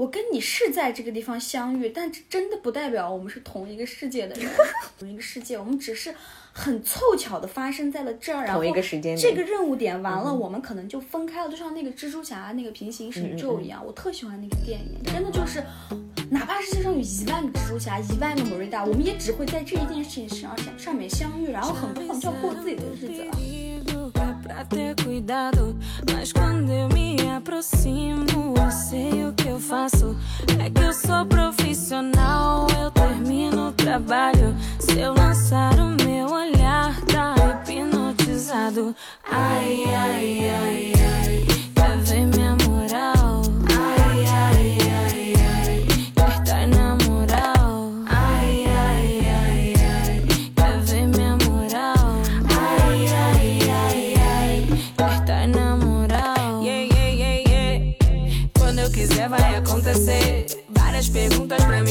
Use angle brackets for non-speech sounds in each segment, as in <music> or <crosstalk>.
我跟你是在这个地方相遇，但这真的不代表我们是同一个世界的人，<laughs> 同一个世界，我们只是很凑巧的发生在了这儿，然后同一个时间点这个任务点完了，我们可能就分开了，就像那个蜘蛛侠那个平行宇宙一样，我特喜欢那个电影，真的就是，哪怕世界上有一万个蜘蛛侠，一万个莫瑞达，我们也只会在这一件事情上上上面相遇，然后很快我们就要过自己的日子了。Ter cuidado, mas quando eu me aproximo, eu sei o que eu faço. É que eu sou profissional, eu termino o trabalho. Se eu lançar o meu olhar, tá hipnotizado. Ai, ai, ai, ai, quer ver minha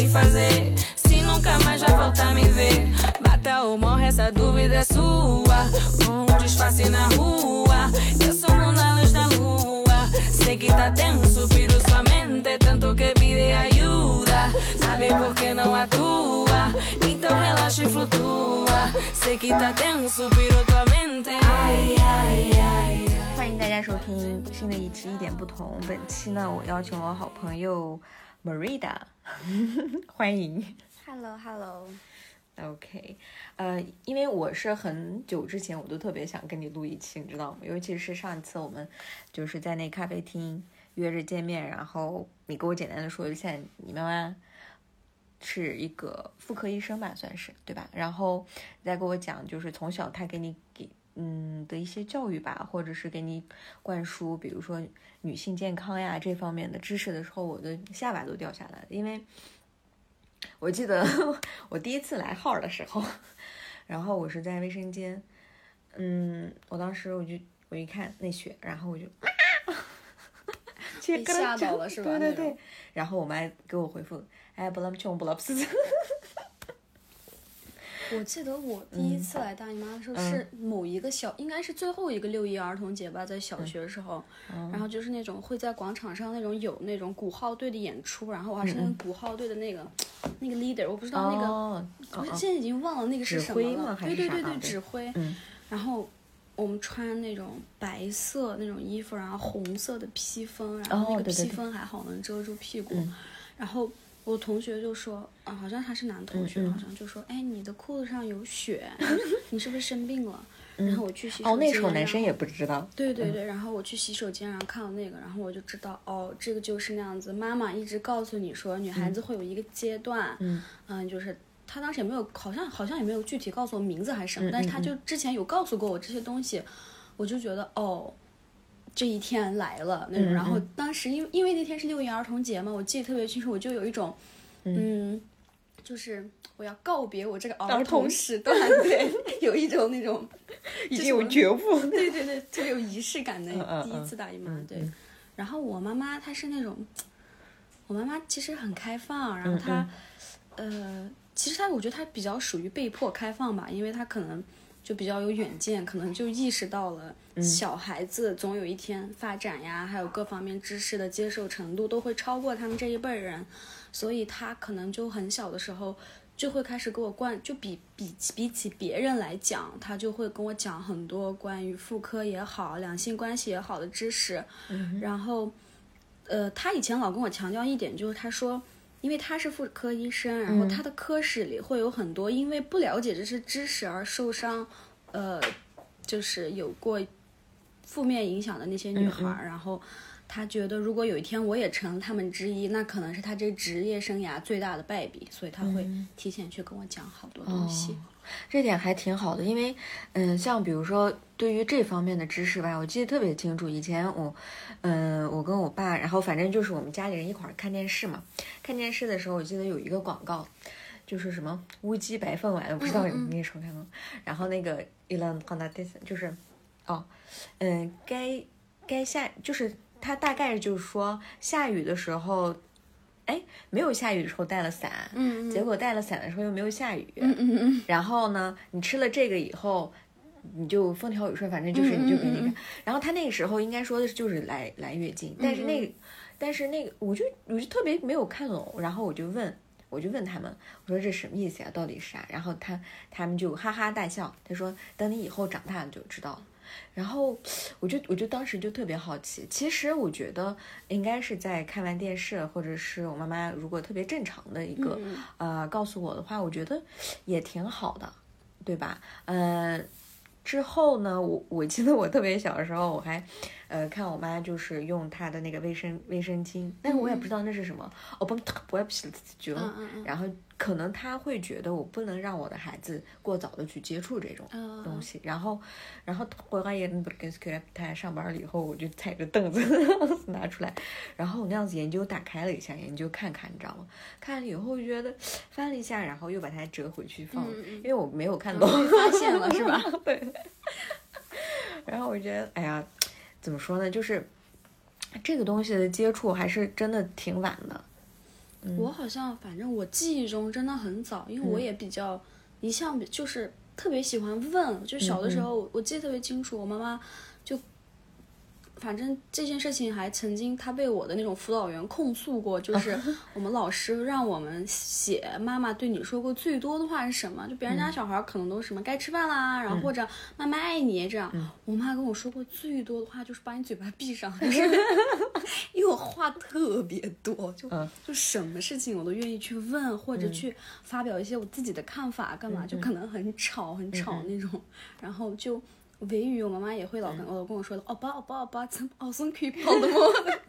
fazer. Se nunca mais vai voltar a me ver. Bata ou morre, essa dúvida é sua. Com um disfarce na rua. Eu sou na luz da lua. Sei que tá tenso, piro sua mente. Tanto que pide ajuda. Sabe por que não atua? Então relaxa e flutua. Sei que tá tenso, piro tua mente. Ai, ai, ai. 欢迎大家收听新的一期一点不同。本期呢，我邀请我好朋友 Marida，<laughs> 欢迎。Hello Hello，OK，呃，因为我是很久之前我都特别想跟你录一期，你知道吗？尤其是上一次我们就是在那咖啡厅约着见面，然后你给我简单的说一下你妈妈是一个妇科医生吧，算是对吧？然后再给我讲，就是从小她给你给嗯的一些教育吧，或者是给你灌输，比如说女性健康呀这方面的知识的时候，我的下巴都掉下来了，因为。我记得 <laughs> 我第一次来号的时候，<laughs> 然后我是在卫生间，嗯，我当时我就我一看那血，然后我就，被吓到了是吧对对对，然后我妈给我回复，哎，不啷穷不拉不是，<laughs> 我记得我第一次来大姨妈的时候是某一个小，应该是最后一个六一儿童节吧，在小学的时候，然后就是那种会在广场上那种有那种鼓号队的演出，然后我还是那个鼓号队的那个、那个 leader，我不知道那个，哦，我现在已经忘了那个是什么了，对对对对，指挥，嗯然后。我们穿那种白色那种衣服，然后红色的披风，然后那个披风还好能遮住屁股。嗯然后我同学就说，啊，好像他是男同学，嗯嗯好像就说，哎，你的裤子上有血，<laughs> 你是不是生病了？然后我去洗手间，哦，那时候男生也不知道，对对对，然后我去洗手间，然后看到那个，然后我就知道，哦，这个就是那样子。妈妈一直告诉你说，女孩子会有一个阶段，嗯就是他当时也没有，好像好像也没有具体告诉我名字还是什么，嗯但是他就之前有告诉过我这些东西，我就觉得哦。这一天来了那种，嗯然后嗯。当时因为因为那天是六一儿童节嘛，我记得特别清楚，我就有一种，嗯，就是我要告别我这个儿儿童童时段，对，有一种那种已经有觉悟，对对对，特别有仪式感的第一次大姨妈，嗯对。然后我妈妈她是那种，我妈妈其实很开放，然后嗯她，呃，其实她我觉得她比较属于被迫开放吧，因为她可能就比较有远见，可能就意识到了嗯小孩子总有一天发展呀，还有各方面知识的接受程度都会超过他们这一辈人，所以他可能就很小的时候。就会开始给我灌，就比比比起别人来讲，他就会跟我讲很多关于妇科也好、两性关系也好的知识。然后，呃，他以前老跟我强调一点，就是他说，因为他是妇科医生，然后他的科室里会有很多因为不了解这些知识而受伤，呃，就是有过负面影响的那些女孩儿，然后。他觉得，如果有一天我也成了他们之一，那可能是他这职业生涯最大的败笔，所以他会提前去跟我讲好多东西。这点还挺好的，因为，嗯，像比如说对于这方面的知识吧，我记得特别清楚。以前我，嗯，我跟我爸，然后反正就是我们家里人一块儿看电视嘛。看电视的时候，我记得有一个广告，就是什么乌鸡白凤丸，我不知道你那时候看过。然后那个 o n a d i s 就是，哦，嗯，该该下就是它大概就是说下雨的时候。哎，没有下雨的时候带了伞，嗯结果带了伞的时候又没有下雨，嗯嗯嗯，然后呢，你吃了这个以后，你就风调雨顺，反正就是你就给那个。然后他那个时候应该说的是就是来来月经，但是那个但是那个我就我就特别没有看懂，然后我就问。我就问他们，我说这什么意思呀？到底是啥？然后他他们就哈哈大笑。他说等你以后长大了就知道了。然后我就我就当时就特别好奇。其实我觉得应该是在看完电视，或者是我妈妈如果特别正常的一个呃告诉我的话，我觉得也挺好的，对吧？嗯。之后呢，我我记得我特别小的时候，我还，呃，看我妈就是用她的那个卫生卫生巾，但是我也不知道那是什么，我不不爱洗就，然后可能他会觉得我不能让我的孩子过早的去接触这种东西，然后，然后回来也不跟他上班了以后，我就踩着凳子 <laughs> 拿出来，然后我那样子研究打开了一下，研究看看，你知道吗？看了以后觉得翻了一下，然后又把它折回去放，因为我没有看懂，发现了是吧？<laughs> 对。然后我觉得，哎呀，怎么说呢？就是这个东西的接触还是真的挺晚的。我好像，反正我记忆中真的很早，因为我也比较一向就是特别喜欢问，就小的时候我记得特别清楚，我妈妈就。反正这件事情还曾经，他被我的那种辅导员控诉过，就是 <laughs> 我们老师让我们写妈妈对你说过最多的话是什么？就别人家小孩可能都什么该吃饭啦，然后或者妈妈爱你这样。我妈跟我说过最多的话就是把你嘴巴闭上 <laughs> <laughs> 因为我话特别多，就就什么事情我都愿意去问或者去发表一些我自己的看法，干嘛就可能很吵很吵那种，然后就。维语，我妈妈也会老跟我跟我说的，哦爸哦爸哦爸，怎奥松可以跑的吗？<laughs>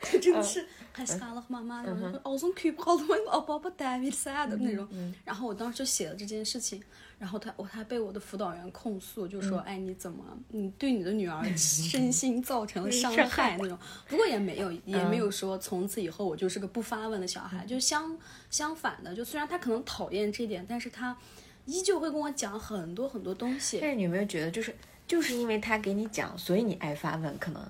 <laughs> 就真的是还杀了妈妈，奥松可以跑的吗？哦 <laughs> 爸爸带比赛的那种。然后我当时就写了这件事情，然后他我还被我的辅导员控诉，就说哎你怎么你对你的女儿身心造成了伤害那种。不过也没有也没有说从此以后我就是个不发问的小孩，就相相反的，就虽然他可能讨厌这点，但是他。依旧会跟我讲很多很多东西，但是你有没有觉得，就是就是因为他给你讲，所以你爱发问？可能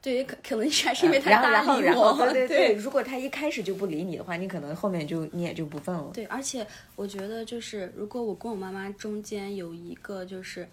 对，可可能还是因为他搭理我。对对对，如果他一开始就不理你的话，你可能后面就你也就不问了。对，而且我觉得，就是如果我跟我妈妈中间有一个，就是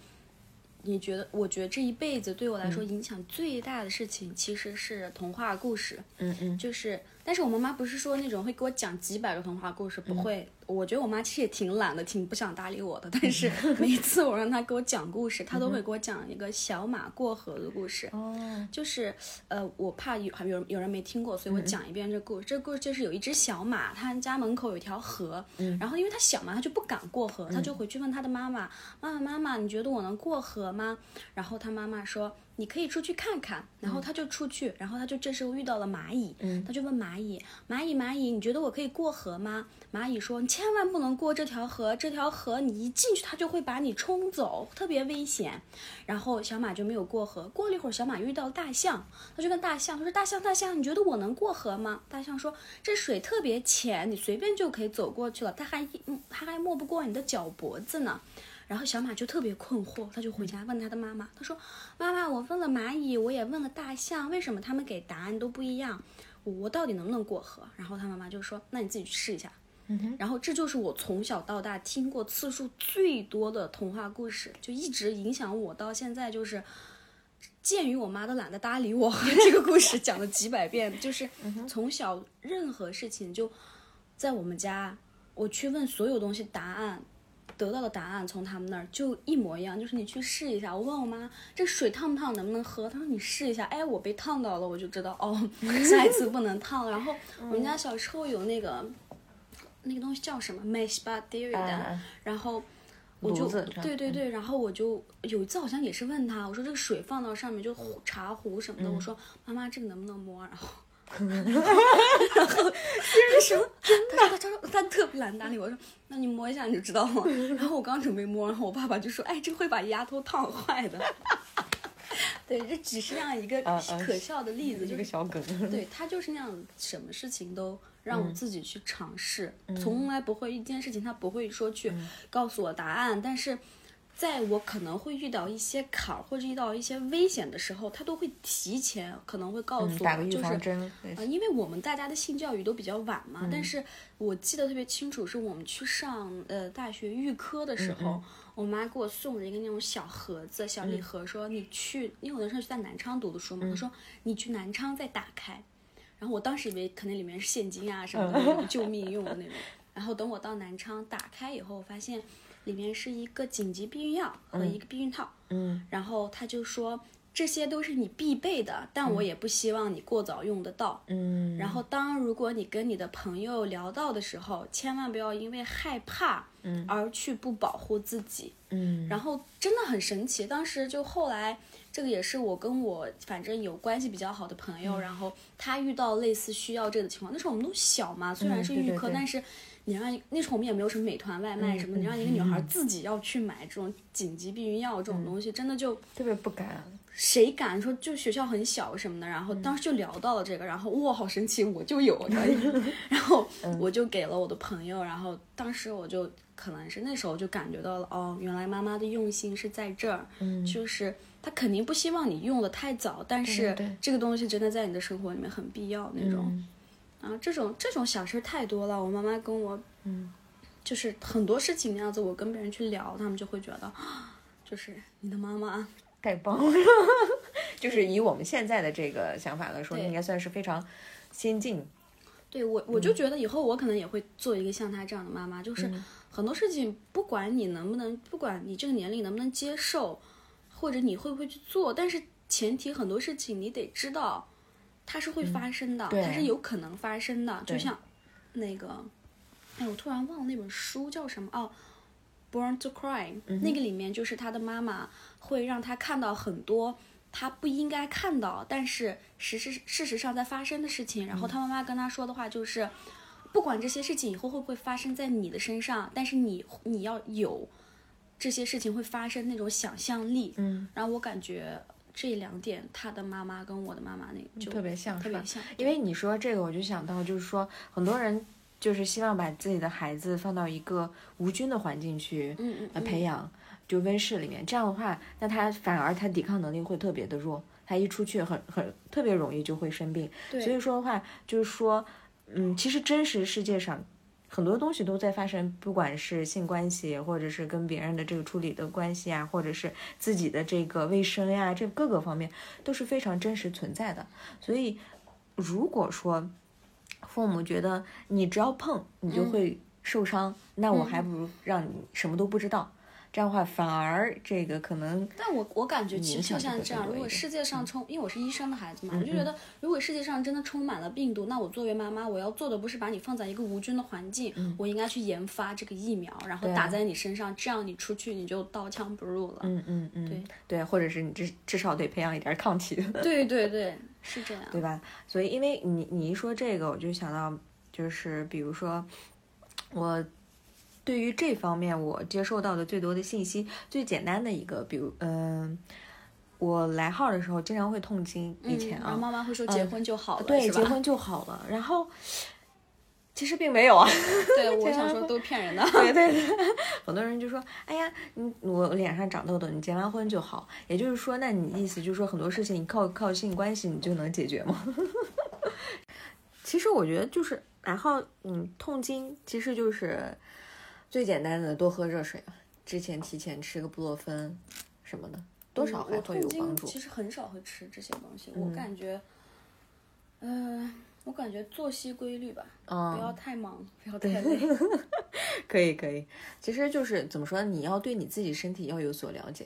你觉得，我觉得这一辈子对我来说影响最大的事情，其实是童话故事。嗯嗯，就是，但是我妈妈不是说那种会给我讲几百个童话故事，不会。我觉得我妈其实也挺懒的，挺不想搭理我的。<laughs> 但是 <laughs> 每次我让她给我讲故事，她都会给我讲一个小马过河的故事。哦，就是呃，我怕有有有人没听过，所以我讲一遍这故事。这故事就是有一只小马，它家门口有一条河，然后因为它小嘛，它就不敢过河，它就回去问它的妈妈：“妈妈妈妈，你觉得我能过河吗？”然后它妈妈说。你可以出去看看，然后它就出去，然后它就这时候遇到了蚂蚁，它就问蚂蚂蚁：蚂蚁蚂蚁，你觉得我可以过河吗？蚂蚁说：你千万不能过这条河，这条河你一进去，它就会把你冲走，特别危险。然后小马就没有过河。过了一会儿，小马遇到大象，他就问大象：他说大象大象，你觉得我能过河吗？大象说：这水特别浅，你随便就可以走过去了，它还它还没不过你的脚脖子呢。然后小马就特别困惑，他就回家问他的妈妈，他说：“妈妈，我问了蚂蚁，我也问了大象，为什么他们给答案都不一样？我到底能不能过河？”然后他妈妈就说：“那你自己去试一下。”然后这就是我从小到大听过次数最多的童话故事，就一直影响我到现在。就是鉴于我妈都懒得搭理我，<laughs> 这个故事讲了几百遍，就是从小任何事情就在我们家，我去问所有东西答案。得到的答案从他们那儿就一模一样，就是你去试一下。我问我妈这水烫不烫，能不能喝？她说你试一下。哎，我被烫到了，我就知道哦，下一次不能烫。然后我们家小时候有那个那个东西叫什么 b a d e r 的，然后我就对对对，然后我就有一次好像也是问他，我说这个水放到上面就壶茶壶什么的，我说妈妈这个能不能摸？然后。然后别人说，他说他说他特别懒搭理我，说那你摸一下你就知道了。然后我刚准备摸，然后我爸爸就说，哎，这会把牙头烫坏的。对，这只是那样一个可笑的例子，一个小梗。对他就是那样，什么事情都让我自己去尝试，从来不会一件事情他不会说去告诉我答案，但是。在我可能会遇到一些坎儿或者遇到一些危险的时候，他都会提前可能会告诉我，就是啊，因为我们大家的性教育都比较晚嘛。但是我记得特别清楚，是我们去上呃大学预科的时候，我妈给我送了一个那种小盒子、小礼盒，说你去，因为我那时候是在南昌读的书嘛，她说你去南昌再打开。然后我当时以为可能里面是现金啊什么的 <laughs> 那种救命用的那种。然后等我到南昌打开以后，我发现里面是一个紧急避孕药和一个避孕套。嗯然后他就说这些都是你必备的，但我也不希望你过早用得到。嗯，然后，当如果你跟你的朋友聊到的时候，千万不要因为害怕，嗯而去不保护自己。嗯然后真的很神奇，当时就后来，这个也是我跟我反正有关系比较好的朋嗯。友，然后他遇到类似需要这个的情况，那时候我们都小嘛，虽然是预科，嗯对对对。但是你让那时候我们也没有什么美团外卖什么，嗯你让一个女孩自己要去买这种紧急避孕药这种东西，真的就特别不敢。谁敢说就学校很小什么的，然后当时就聊到了这个，然后哇好神奇，我就有，<laughs> 然后我就给了我的朋友，然后当时我就可能是那时候就感觉到了，哦，原来妈妈的用心是在这儿，嗯。就是她肯定不希望你用的太早，但是这个东西真的在你的生活里面很必要那种，嗯啊，这种这种小事儿太多了，我妈妈跟我，嗯，就是很多事情那样子，我跟别人去聊，他们就会觉得，啊就是你的妈妈。太棒了！就是以我们现在的这个想法来说，应该算是非常先进。对我，我就觉得以后我可能也会做一个像她这样的妈妈，就是很多事情，不管你能不能，不管你这个年龄能不能接受，或者你会不会去做，但是前提很多事情你得知道，它是会发生的，对它是有可能发生的。就像那个，哎，我突然忘了那本书叫什么哦。Born to Cry，、那个里面就是他的妈妈会让他看到很多他不应该看到，但是实事事实上在发生的事情。然后他妈妈跟他说的话就是，不管这些事情以后会不会发生在你的身上，但是你你要有这些事情会发生那种想象力。嗯，然后我感觉这两点，他的妈妈跟我的妈妈那个就特别像，特别像，因为你说这个，我就想到，就是说很多人就是希望把自己的孩子放到一个无菌的环境去嗯嗯培养，就温室里面，这样的话，那他反而他抵抗能力会特别的弱，他一出去很很特别容易就会生病。所以说的话，就是说，嗯，其实真实世界上。很多东西都在发生，不管是性关系，或者是跟别人的这个处理的关系啊，或者是自己的这个卫生呀，这各个方面都是非常真实存在的。所以，如果说父母觉得你只要碰你就会受伤，那我还不如让你什么都不知道。这样的话，反而这个可能但我我感觉其实就像这样，如果世界上充，因为我是医生的孩子嘛，我就觉得如果世界上真的充满了病毒，那我作为妈妈，我要做的不是把你放在一个无菌的环境，我应该去研发这个疫苗，然后打在你身上，这样你出去你就刀枪不入了。嗯嗯嗯，对对，或者是你至至少得培养一点抗体。对对对，是这样。对吧？所以因为你你一说这个，我就想到，就是比如说，我对于这方面我接受到的最多的信息，最简单的一个，比如嗯、我来号的时候经常会痛经，以前啊，嗯然后妈妈会说结婚就好了，对，结婚就好了，然后其实并没有啊。对，<laughs> 我想说都骗人的。<laughs> 对对对，很多人就说：“哎呀，你我脸上长痘痘，你结完婚就好。”也就是说，那你意思就是说，很多事情你靠靠性关系你就能解决吗？<laughs> 其实我觉得就是，然后嗯，痛经其实就是最简单的，多喝热水啊，之前提前吃个布洛芬什么的，多少还我会有帮助。其实很少会吃这些东西，嗯我感觉，呃，我感觉作息规律吧，不要嗯，太忙，不要太累。<laughs> 可以可以，其实就是怎么说，你要对你自己身体要有所了解。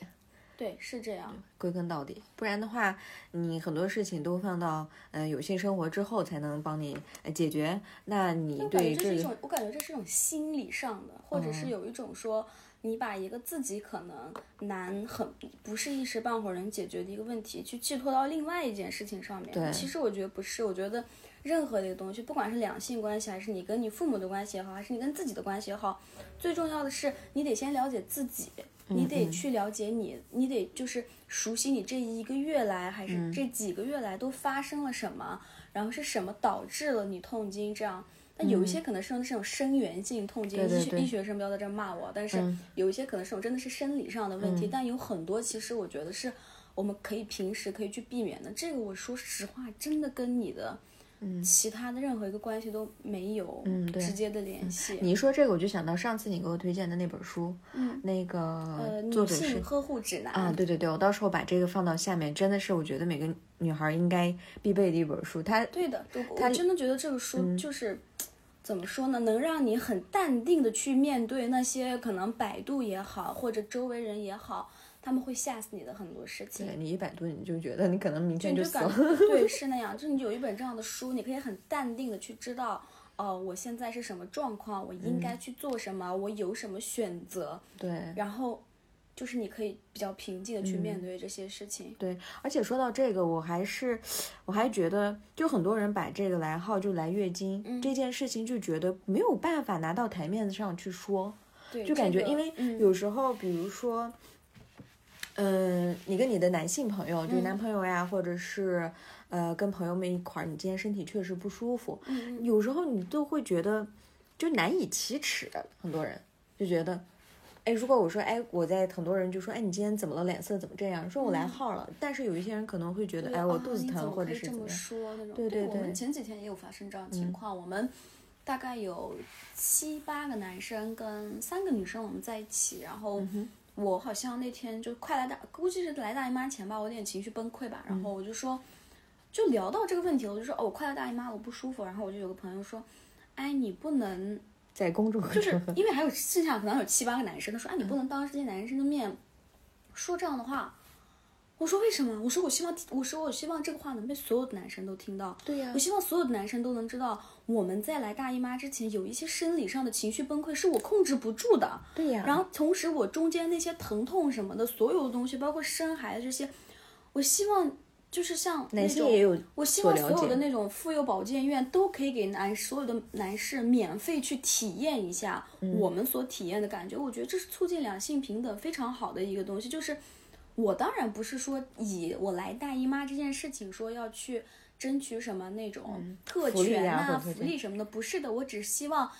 对，是这样。归根到底，不然的话，你很多事情都放到呃有性生活之后才能帮你呃解决。那你对这是一种，我感觉这是一种心理上的，或者嗯是有一种说，你把一个自己可能难很不是一时半会儿能解决的一个问题，去寄托到另外一件事情上面。对其实我觉得不是，我觉得任何的一个东西，不管是两性关系，还是你跟你父母的关系也好，还是你跟自己的关系也好，最重要的是你得先了解自己。你得去了解你，你得就是熟悉你这一个月来，还是这几个月来都发生了什么，然后是什么导致了你痛经这样。那有一些可能是这种生源性痛经，医学医学生不要在这儿骂我，但是嗯。有一些可能是这种真的是生理上的问题，但有很多其实我觉得是我们可以平时可以去避免的。这个我说实话，真的跟你的其他的任何一个关系都没有嗯对直接的联系。你一说这个，我就想到上次你给我推荐的那本书，嗯，那个呃，女作者是性呵护指南啊，对对对，我到时候把这个放到下面，真的是我觉得每个女孩应该必备的一本书。它对的，我真的觉得这个嗯书就是、怎么说呢，能让你很淡定的去面对那些可能百度也好，或者周围人也好，他们会吓死你的很多事情。对你一百度，你就觉得你可能明天你就感死了。<laughs> 对是那样，就是你有一本这样的书，你可以很淡定的去知道，哦、我现在是什么状况，我应嗯该去做什么，我有什么选择，对然后就是你可以比较平静的嗯去面对这些事情。对，而且说到这个，我还是我还觉得，就很多人把这个来号就来月经、嗯这件事情，就觉得没有办法拿到台面上去说。对，就感觉，因为嗯有时候，比如说，嗯，你跟你的男性朋友，就是嗯男朋友呀，或者是呃，跟朋友们一块儿，你今天身体确实不舒服，有时候你都会觉得就难以启齿，很多人就觉得。哎，如果我说，哎，我在很多人就说，哎，你今天怎么了？脸色怎么这样？说我来号了，但是有一些人可能会觉得，对哎，我啊肚子疼，或者可以这么是怎么？说那种。对对对嗯我们前几天也有发生这样的情况，我们大概有七八个男生跟三个女生我们在一起，然后嗯我好像那天就快来大，估计是来大姨妈前吧，我有点情绪崩溃吧，然嗯后我就说，就聊到这个问题了，我就说哦，我快来大姨妈了，我不舒服，然后我就有个朋友说，哎，你不能。在公众就是，因为还有剩下可能有七八个男生，他说：“哎，你不能当着这些男生的面说这样的话。”我说：“为什么？”我说：“我希望，我说我希望这个话能被所有的男生都听到。对呀我希望所有的男生都能知道，我们在来大姨妈之前有一些生理上的情绪崩溃是我控制不住的。对呀然后同时我中间那些疼痛什么的，所有的东西，包括生孩子这些，我希望就是像那男性种也有我希望所有的那种妇幼保健院都可以给男所有的男士免费去体验一下嗯我们所体验的感觉。我觉得这是促进两性平等非常好的一个东西。就是我当然不是说以我来大姨妈这件事情说要去争取什么那种特权啊、福利什么的，不是的，我只希望。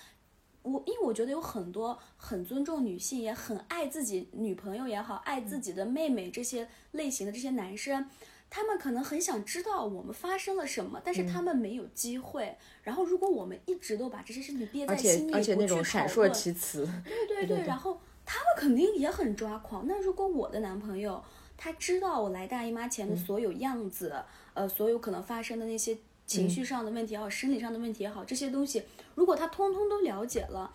我因为我觉得有很多很尊重女性，也很爱自己女朋友也好，爱自己的妹妹这些类型的这些男生，他们可能很想知道我们发生了什么，但嗯是他们没有机会。然后如果我们一直都把这些事情憋在心里，而且那不去种闪烁其词，对对对对然后他们肯定也很抓狂。那如果我的男朋友他知道我来大姨妈前的所有样子，呃，所有可能发生的那些情绪上的问题也好，生理上的问题也好，这些东西，如果他通通都了解了。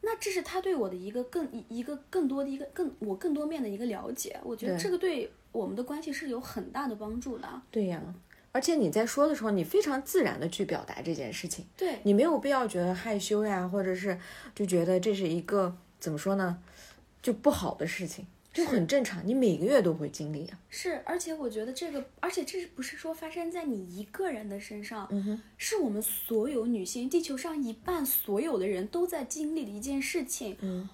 那这是他对我的一个更一一个更多的一个更我更多面的一个了解，我觉得这个对我们的关系是有很大的帮助的。对呀。而且你在说的时候，你非常自然的去表达这件事情，对，你没有必要觉得害羞呀，或者是就觉得这是一个怎么说呢，就不好的事情，就很正常，你每个月都会经历啊。是，而且我觉得这个，而且这是不是说发生在你一个人的身上？嗯哼，是我们所有女性，地球上一半所有的人都在经历的一件事情。嗯，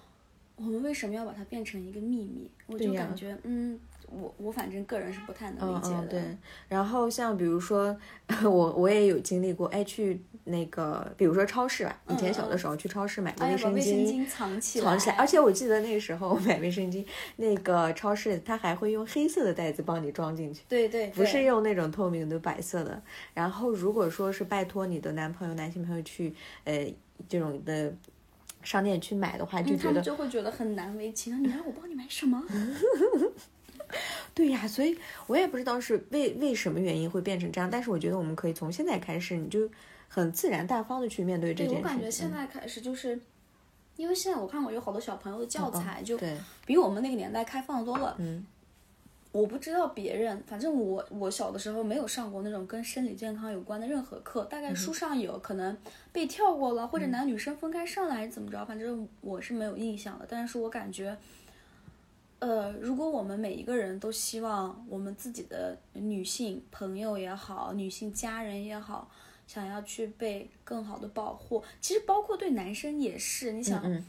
我们为什么要把它变成一个秘密？我就感觉，嗯，我我反正个人是不太能理解的。嗯嗯，对。然后像比如说，<laughs> 我我也有经历过，哎，去那个比如说超市吧，以前小的时候去超市买卫生巾。藏起藏起来，而且我记得那个时候买卫生巾，那个超市它还会用黑色的袋子帮你装进去，对对，不是用那种透明的白色的。然后如果说是拜托你的男朋友、男性朋友去呃这种的商店去买的话，就嗯，他们觉得、就会觉得很难为情。你让我帮你买什么？<laughs> <laughs> 对呀，所以我也不知道是为为什么原因会变成这样，但是我觉得我们可以从现在开始，你就很自然大方的去面对这对件事。我感觉现在开始就是。因为现在我看过有好多小朋友的教材，就比我们那个年代开放多了。嗯，我不知道别人，反正我我小的时候没有上过那种跟生理健康有关的任何课，大概嗯书上有可能被跳过了，或者男女生分开上来还是怎么着，反正我是没有印象的。但是我感觉，呃，如果我们每一个人都希望我们自己的女性朋友也好，女性家人也好，想要去被更好的保护，其实包括对男生也是，你想。嗯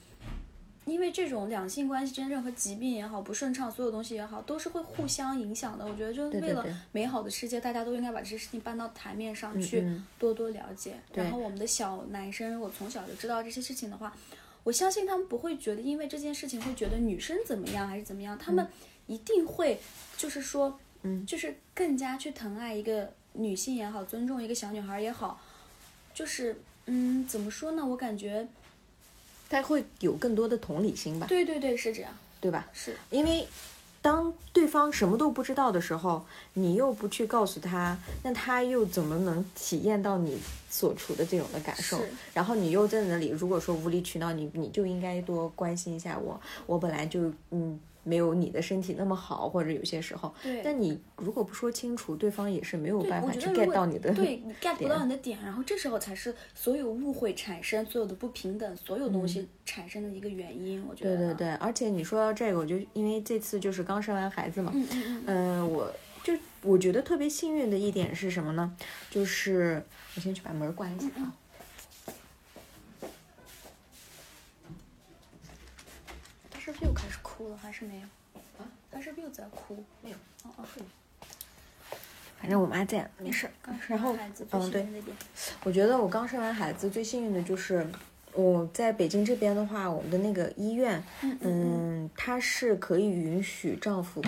因为这种两性关系之间任何疾病也好，不顺畅，所有东西也好，都是会互相影响的。我觉得，就是为了美好的世界，大家都应该把这些事情搬到台面上嗯去嗯多多了解。对然后，我们的小男生如果从小就知道这些事情的话，我相信他们不会觉得因为这件事情会觉得女生怎么样还是怎么样，他们一定会就是说，嗯。就是更加去疼爱一个女性也好，尊重一个小女孩也好，就是嗯，怎么说呢？我感觉，他会有更多的同理心吧，对对对，是这样，对吧？是。因为当对方什么都不知道的时候，你又不去告诉他，那他又怎么能体验到你所处的这种的感受？然后你又在那里，如果说无理取闹，你你就应该多关心一下我，我本来就嗯没有你的身体那么好，或者有些时候，对。但你如果不说清楚，对方也是没有，办法去 get 到你的对你 get 不到你的点，然后这时候才是所有误会产生、所有的不平等、所有东西产生的一个原因。我觉得，嗯对对对，而且你说到这个，我就因为这次就是刚生完孩子嘛，嗯嗯嗯，嗯，我就我觉得特别幸运的一点是什么呢？就是我先去把门关一下啊。他是不是又开始哭了？还是没有？啊，他是不是又在哭？没有，哦哦，反正我妈在，没事儿。刚生然后完孩子嗯对我觉得我刚生完孩子最幸运的就是我在北京这边的话，我们的那个医院，嗯嗯，它是可以允许丈夫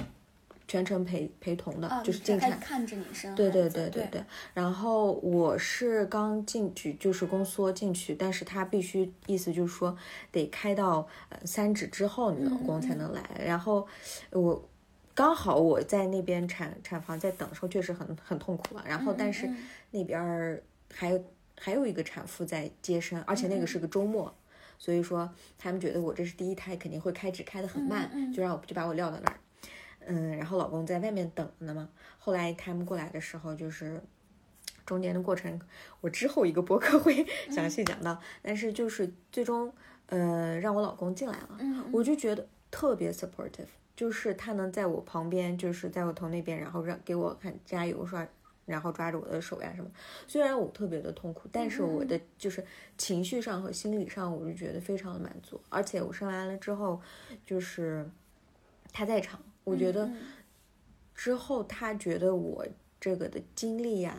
全程陪陪同的，啊，就是进产。看着你生对对对对对对，然后我是刚进去，就是宫缩进去，但是他必须意思就是说得开到呃三指之后，你老公才能来。然后我刚好我在那边产产房在等的时候，确实很很痛苦了。然后但是嗯那边儿还有还有一个产妇在接生，而且那个是个周末。所以说，他们觉得我这是第一胎，肯定会开指开的很慢，就让我就把我撂到那儿。嗯，然后老公在外面等着呢嘛。后来他们过来的时候，就是中间的过程，我之后一个博客会 <laughs> 详细讲到。但是就是最终，呃，让我老公进来了，嗯我就觉得特别 supportive，就是他能在我旁边，就是在我头那边，然后让给我看加油刷。然后抓着我的手呀什么，虽然我特别的痛苦，但是我的就是情绪上和心理上，我就觉得非常的满足。而且我生完了之后，就是他在场，我觉得嗯之后他觉得我这个的经历呀、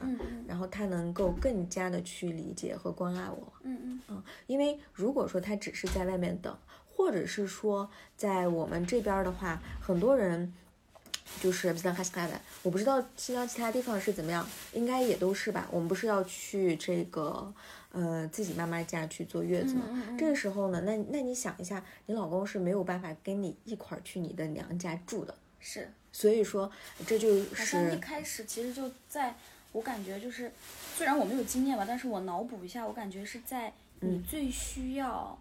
然后他能够更加的去理解和关爱我。嗯嗯嗯因为如果说他只是在外面等，或者是说在我们这边儿的话，很多人就是新疆哈斯卡的，我不知道新疆其他地方是怎么样，应该也都是吧。我们不是要去这个呃自己妈妈家去坐月子嘛？嗯嗯这个时候呢，那那你想一下，你老公是没有办法跟你一块儿去你的娘家住的，是。所以说这就好像一开始其实就在，我感觉就是，虽然我没有经验吧，但是我脑补一下，我感觉是在嗯你最需要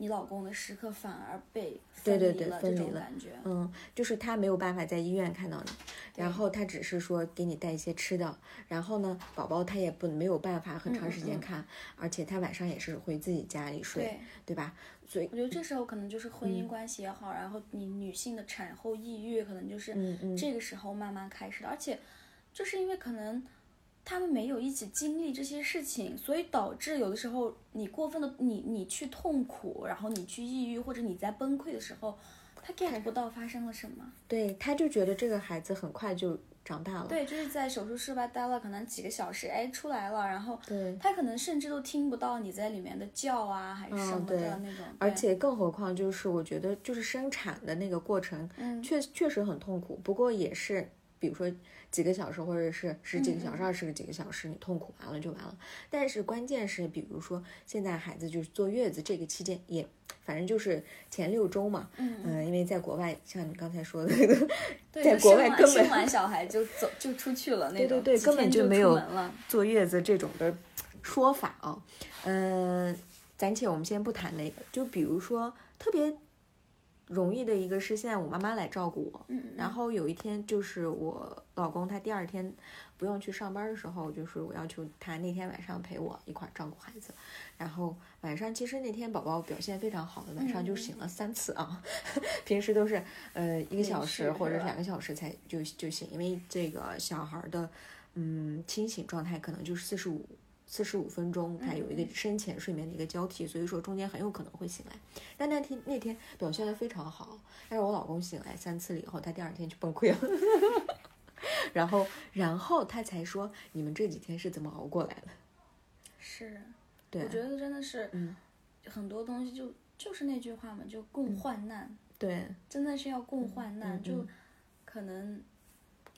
你老公的时刻，反而被对对分离了这对分离了种感觉。嗯，就是他没有办法在医院看到你，然后他只是说给你带一些吃的，然后呢，宝宝他也不没有办法很长时间看，而且他晚上也是回自己家里睡，对，对吧？所以我觉得这时候可能就是婚嗯。姻关系也好，然后你女性的产后抑郁，可能就是这个时候慢慢开始的，而且就是因为可能他们没有一起经历这些事情，所以导致有的时候你过分的你你去痛苦，然后你去抑郁或者你在崩溃的时候，他 get 不到发生了什么。对，他就觉得这个孩子很快就长大了，对，就是在手术室外待了可能几个小时，哎，出来了，然后对他可能甚至都听不到你在里面的叫啊，还是什么的那种。对而且更何况就是我觉得就是生产的那个过程，嗯确确实很痛苦，不过也是。比如说几个小时，或者是十几个小时、二十个几个小时，你痛苦完了就完了。但是关键是，比如说现在孩子就是坐月子这个期间，也反正就是前六周嘛，嗯因为在国外，像你刚才说的那个，对，<laughs> 在国外根本生完小孩就走就出去了那种，对对对，根本就没有。坐月子这种的说法啊。嗯、暂且我们先不谈那个，就比如说特别容易的一个是现在我妈妈来照顾我，嗯，然后有一天就是我老公他第二天不用去上班的时候，就是我要求他那天晚上陪我一块儿照顾孩子，然后晚上其实那天宝宝表现非常好的，晚上就醒了三次啊，<laughs> 平时都是呃一个小时或者两个小时才就就醒，因为这个小孩儿的嗯清醒状态可能就是四十五。四十五分钟，他有一个深浅睡眠的一个交替，所以说中间很有可能会醒来。但那天那天表现的非常好，但是我老公醒来三次了以后，他第二天就崩溃了。<laughs> 然后，然后他才说：“你们这几天是怎么熬过来的是，？”对我觉得真的是，嗯，很多东西就就是那句话嘛，就共患难，对，真的是要共患难，嗯就可能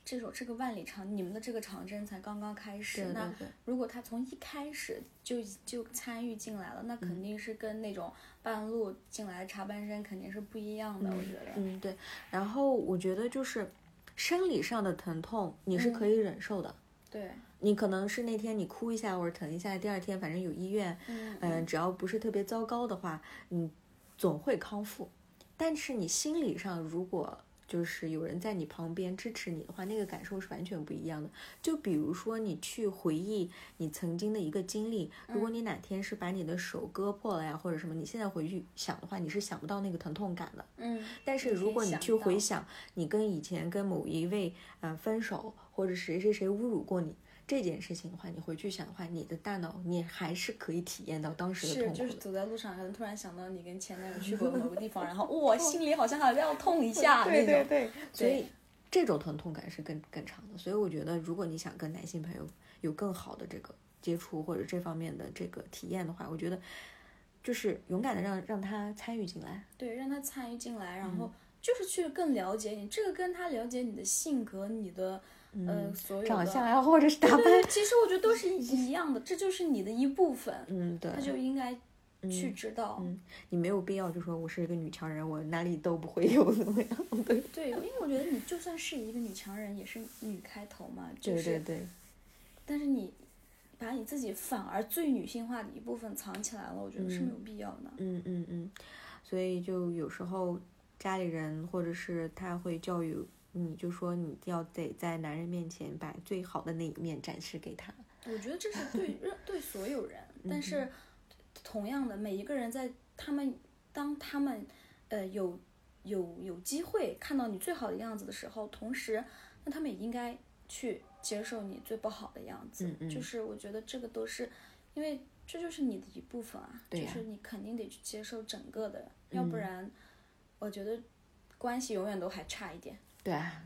这种这个万里长，你们的这个长征才刚刚开始。对对那如果他从一开始就就参与进来了，那肯定是跟那种半路进来的插班生肯定是不一样的。我觉得，嗯，对。然后我觉得就是生理上的疼痛你是可以忍受的，对，你可能是那天你哭一下或者疼一下，第二天反正有医院，嗯嗯、只要不是特别糟糕的话，你总会康复。但是你心理上如果就是有人在你旁边支持你的话，那个感受是完全不一样的。就比如说你去回忆你曾经的一个经历，如果你哪天是把你的手割破了呀，或者什么，你现在回去想的话，你是想不到那个疼痛感的。嗯，但是如果你去回想你跟以前跟某一位呃分手，或者谁谁谁侮辱过你这件事情的话，你回去想的话，你的大脑你还是可以体验到当时的是痛苦的。就是走在路上，可能突然想到你跟前男友去过某个地方，然后哇，<laughs> 心里好像还要痛一下 <laughs> 那种。对，所对以这种疼痛感是更更长的。所以我觉得，如果你想跟男性朋友有更好的这个接触或者这方面的这个体验的话，我觉得就是勇敢的让让他参与进来。对，让他参与进来，然嗯后就是去更了解你，这个跟他了解你的性格、你的呃所有的嗯长相呀，或者是打扮，其实我觉得都是 <laughs> 一样的，这就是你的一部分，嗯，对，他就应该去知道。嗯你没有必要就说我是一个女强人，我哪里都不会有怎么样？对，对，因为我觉得你就算是一个女强人，也是女开头嘛，就是，对对对，但是你把你自己反而最女性化的一部分藏起来了，我觉得是没有必要的。嗯嗯嗯，所以就有时候家里人或者是他会教育你，就说你要得在男人面前把最好的那一面展示给他。我觉得这是对 <laughs> 任对所有人，但是同样的，每一个人在他们当他们呃有有有机会看到你最好的样子的时候，同时，那他们也应该去接受你最不好的样子。嗯嗯就是我觉得这个都是因为这就是你的一部分啊，就是你肯定得去接受整个的，要不然我觉得关系永远都还差一点。对啊，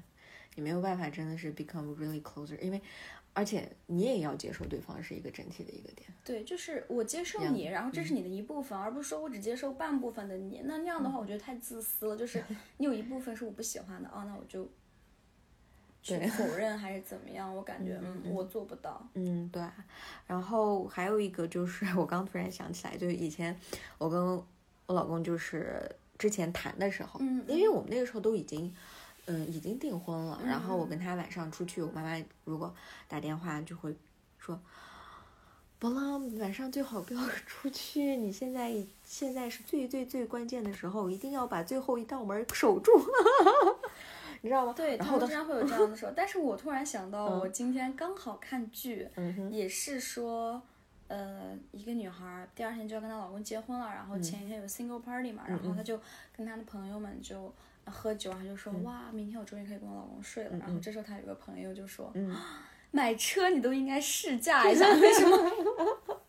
你没有办法真的是 become really closer，因为而且你也要接受对方是一个整体的一个点。对，就是我接受你，然后这是你的一部分，而不是说我只接受半部分的你。那那样的话，我觉得太自私了。就是你有一部分是我不喜欢的，哦，那我就 <laughs> 去否认还是怎么样？我感觉，嗯，我做不到。嗯，对。然后还有一个就是，<laughs> 我刚突然想起来，就是以前我跟我老公就是之前谈的时候，嗯因为我们那个时候都已经，嗯，已经订婚了。然后我跟他晚上出去，我妈妈如果打电话就会说。不浪，晚上最好不要 <laughs> 出去。你现在现在是最最最关键的时候，一定要把最后一道门守住，<laughs> 你知道吗？对，他然后的们经常会有这样的时候。但是我突然想到，我今天刚好看剧，嗯，也是说，呃，一个女孩儿第二天就要跟她老公结婚了，然后前一天有 single party 嘛，然后她就跟她的朋友们就呃喝酒，然后就说、哇，明天我终于可以跟我老公睡了。然后这时候他有个朋友就说，买车你都应该试驾一下，为什么？<laughs>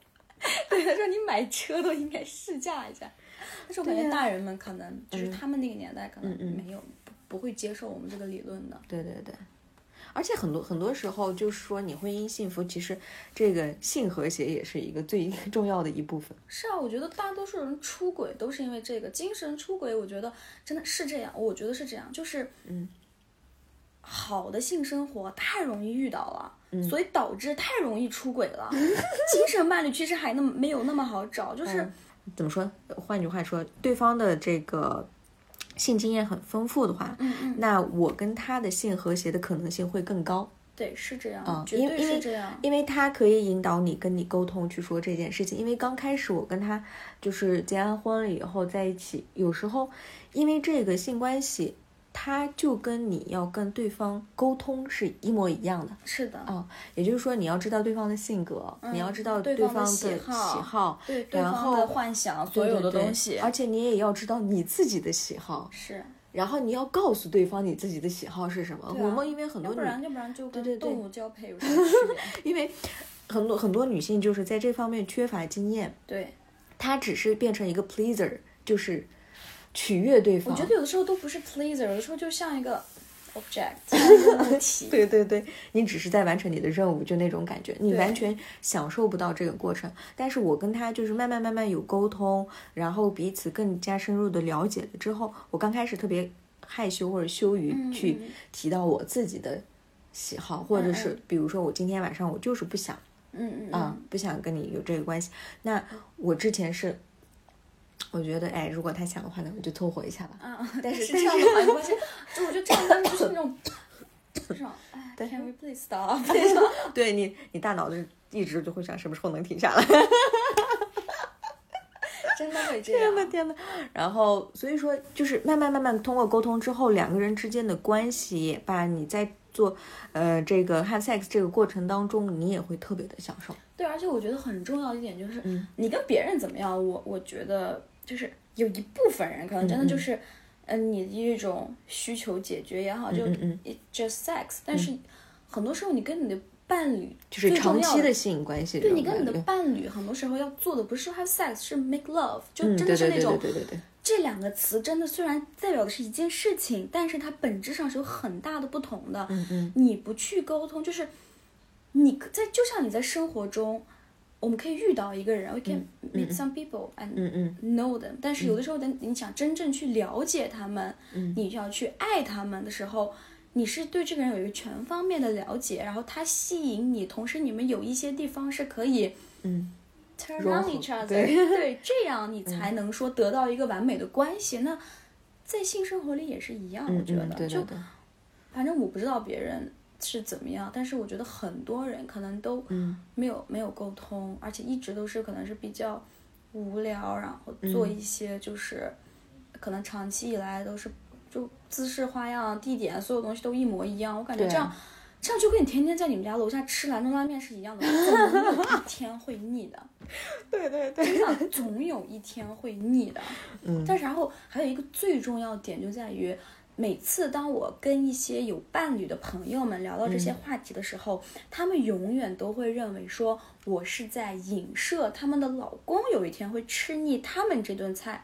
对，他说你买车都应该试驾一下。但是我感觉大人们可能就是他们那个年代可能没有、不不会接受我们这个理论的。对对对，而且很多很多时候就是说，你婚姻幸福，其实这个性和谐也是一个最 <laughs> 重要的一部分。是啊，我觉得大多数人出轨都是因为这个精神出轨。我觉得真的是这样，我觉得是这样，就是嗯，好的性生活太容易遇到了，所以导致太容易出轨了。精神伴侣其实还那么没有那么好找，就是、怎么说？换句话说，对方的这个性经验很丰富的话，嗯嗯，那我跟他的性和谐的可能性会更高。对，是这样，因为因为是这样。因为他可以引导你跟你沟通去说这件事情。因为刚开始我跟他就是结完婚了以后在一起，有时候因为这个性关系，他就跟你要跟对方沟通是一模一样的。是的，啊、也就是说，你要知道对方的性格，你要知道嗯对方的喜好好对对然后方的幻想，所有的东西，而且你也要知道你自己的喜好，是，然后你要告诉对方你自己的喜好是什么。啊我们因为很多女，要不然要不然就跟对对动物交配有什么区别？<laughs> 因为很多很多女性就是在这方面缺乏经验，对，她只是变成一个 pleaser，就是取悦对方。我觉得有的时候都不是 pleaser，有的时候就像一个 object。<laughs> 对对对，你只是在完成你的任务，就那种感觉，你完全享受不到这个过程。但是我跟他就是慢慢慢慢有沟通，然后彼此更加深入的了解了之后，我刚开始特别害羞或者羞于嗯去嗯提到我自己的喜好，或者是比如说我今天晚上我就是不想嗯嗯啊、不想跟你有这个关系。那我之前是，我觉得哎，如果他想的话呢，我就凑合一下吧。嗯嗯，但是 <laughs> 是这样的话，你发现，就我觉得这样的就是那种，<laughs> 这种哎，Can we please 种 <laughs> 对你，你大脑就一直就会想什么时候能停下来。真的会这天呐。天呐，然后所以说就是慢慢慢慢通过沟通之后，两个人之间的关系把，你在做呃这个 have sex 这个过程当中，你也会特别的享受。对，而且我觉得很重要一点就是，嗯你跟别人怎么样，我我觉得就是有一部分人可能真的就是，嗯、你的一种需求解决也好，就 it just sex，但是很多时候你跟你的伴侣就是长期的吸引关系对你跟你的。伴侣，很多时候要做的不是 have sex，是 make love，就嗯，真的是那种对对对对，这两个词真的虽然代表的是一件事情，但是它本质上是有很大的不同的。嗯嗯。你不去沟通，就是你在就像你在生活中，我们可以遇到一个人，we can meet some people and know them，但是有的时候等你想真正去了解他们，嗯。你就要去爱他们的时候。你是对这个人有一个全方面的了解，然后他吸引你，同时你们有一些地方是可以嗯。turn 融 on 合 each other，对。对，<laughs> 这样你才能说得到一个完美的关系。那在性生活里也是一样，我嗯觉得，就反正我不知道别人是怎么样，但是我觉得很多人可能都嗯没有、没有沟通，而且一直都是可能是比较无聊，然后做嗯一些就是、可能长期以来都是就姿势、花样、地点，所有东西都一模一样。我感觉这样。这样就跟你天天在你们家楼下吃兰州拉面是一样的，<laughs> 总有一天会腻的。对对对，真的总有一天会腻的。嗯但是然后还有一个最重要点就在于，每次当我跟一些有伴侣的朋友们聊到这些话题的时候，他们永远都会认为说我是在影射他们的老公有一天会吃腻他们这顿菜。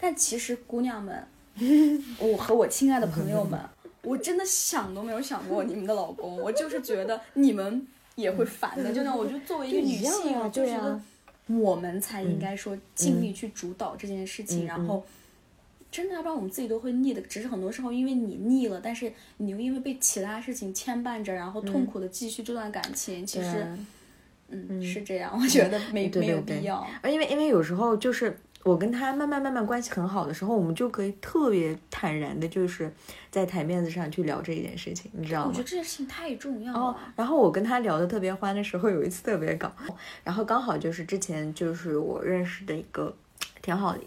但其实姑娘们，<laughs> 我和我亲爱的朋友们，我真的想都没有想过你们的老公，我就是觉得你们也会烦的。<laughs> 就那我就作为一个女性，就觉得对啊我们才应该说尽力去主导这件事情，嗯然后。真的，要不然我们自己都会腻的。只是很多时候，因为你腻了，但是你又因为被其他事情牵绊着，然后痛苦的继续这段感情。其实，嗯，是这样，我觉得没没有必要。啊，因为因为有时候就是我跟他慢慢慢慢关系很好的时候，我们就可以特别坦然的，就是在台面子上去聊这一件事情，你知道吗我觉得？这件事情太重要哦了。，然后我跟他聊的特别欢的时候，有一次特别搞，然后刚好就是之前就是我认识的一个挺好的，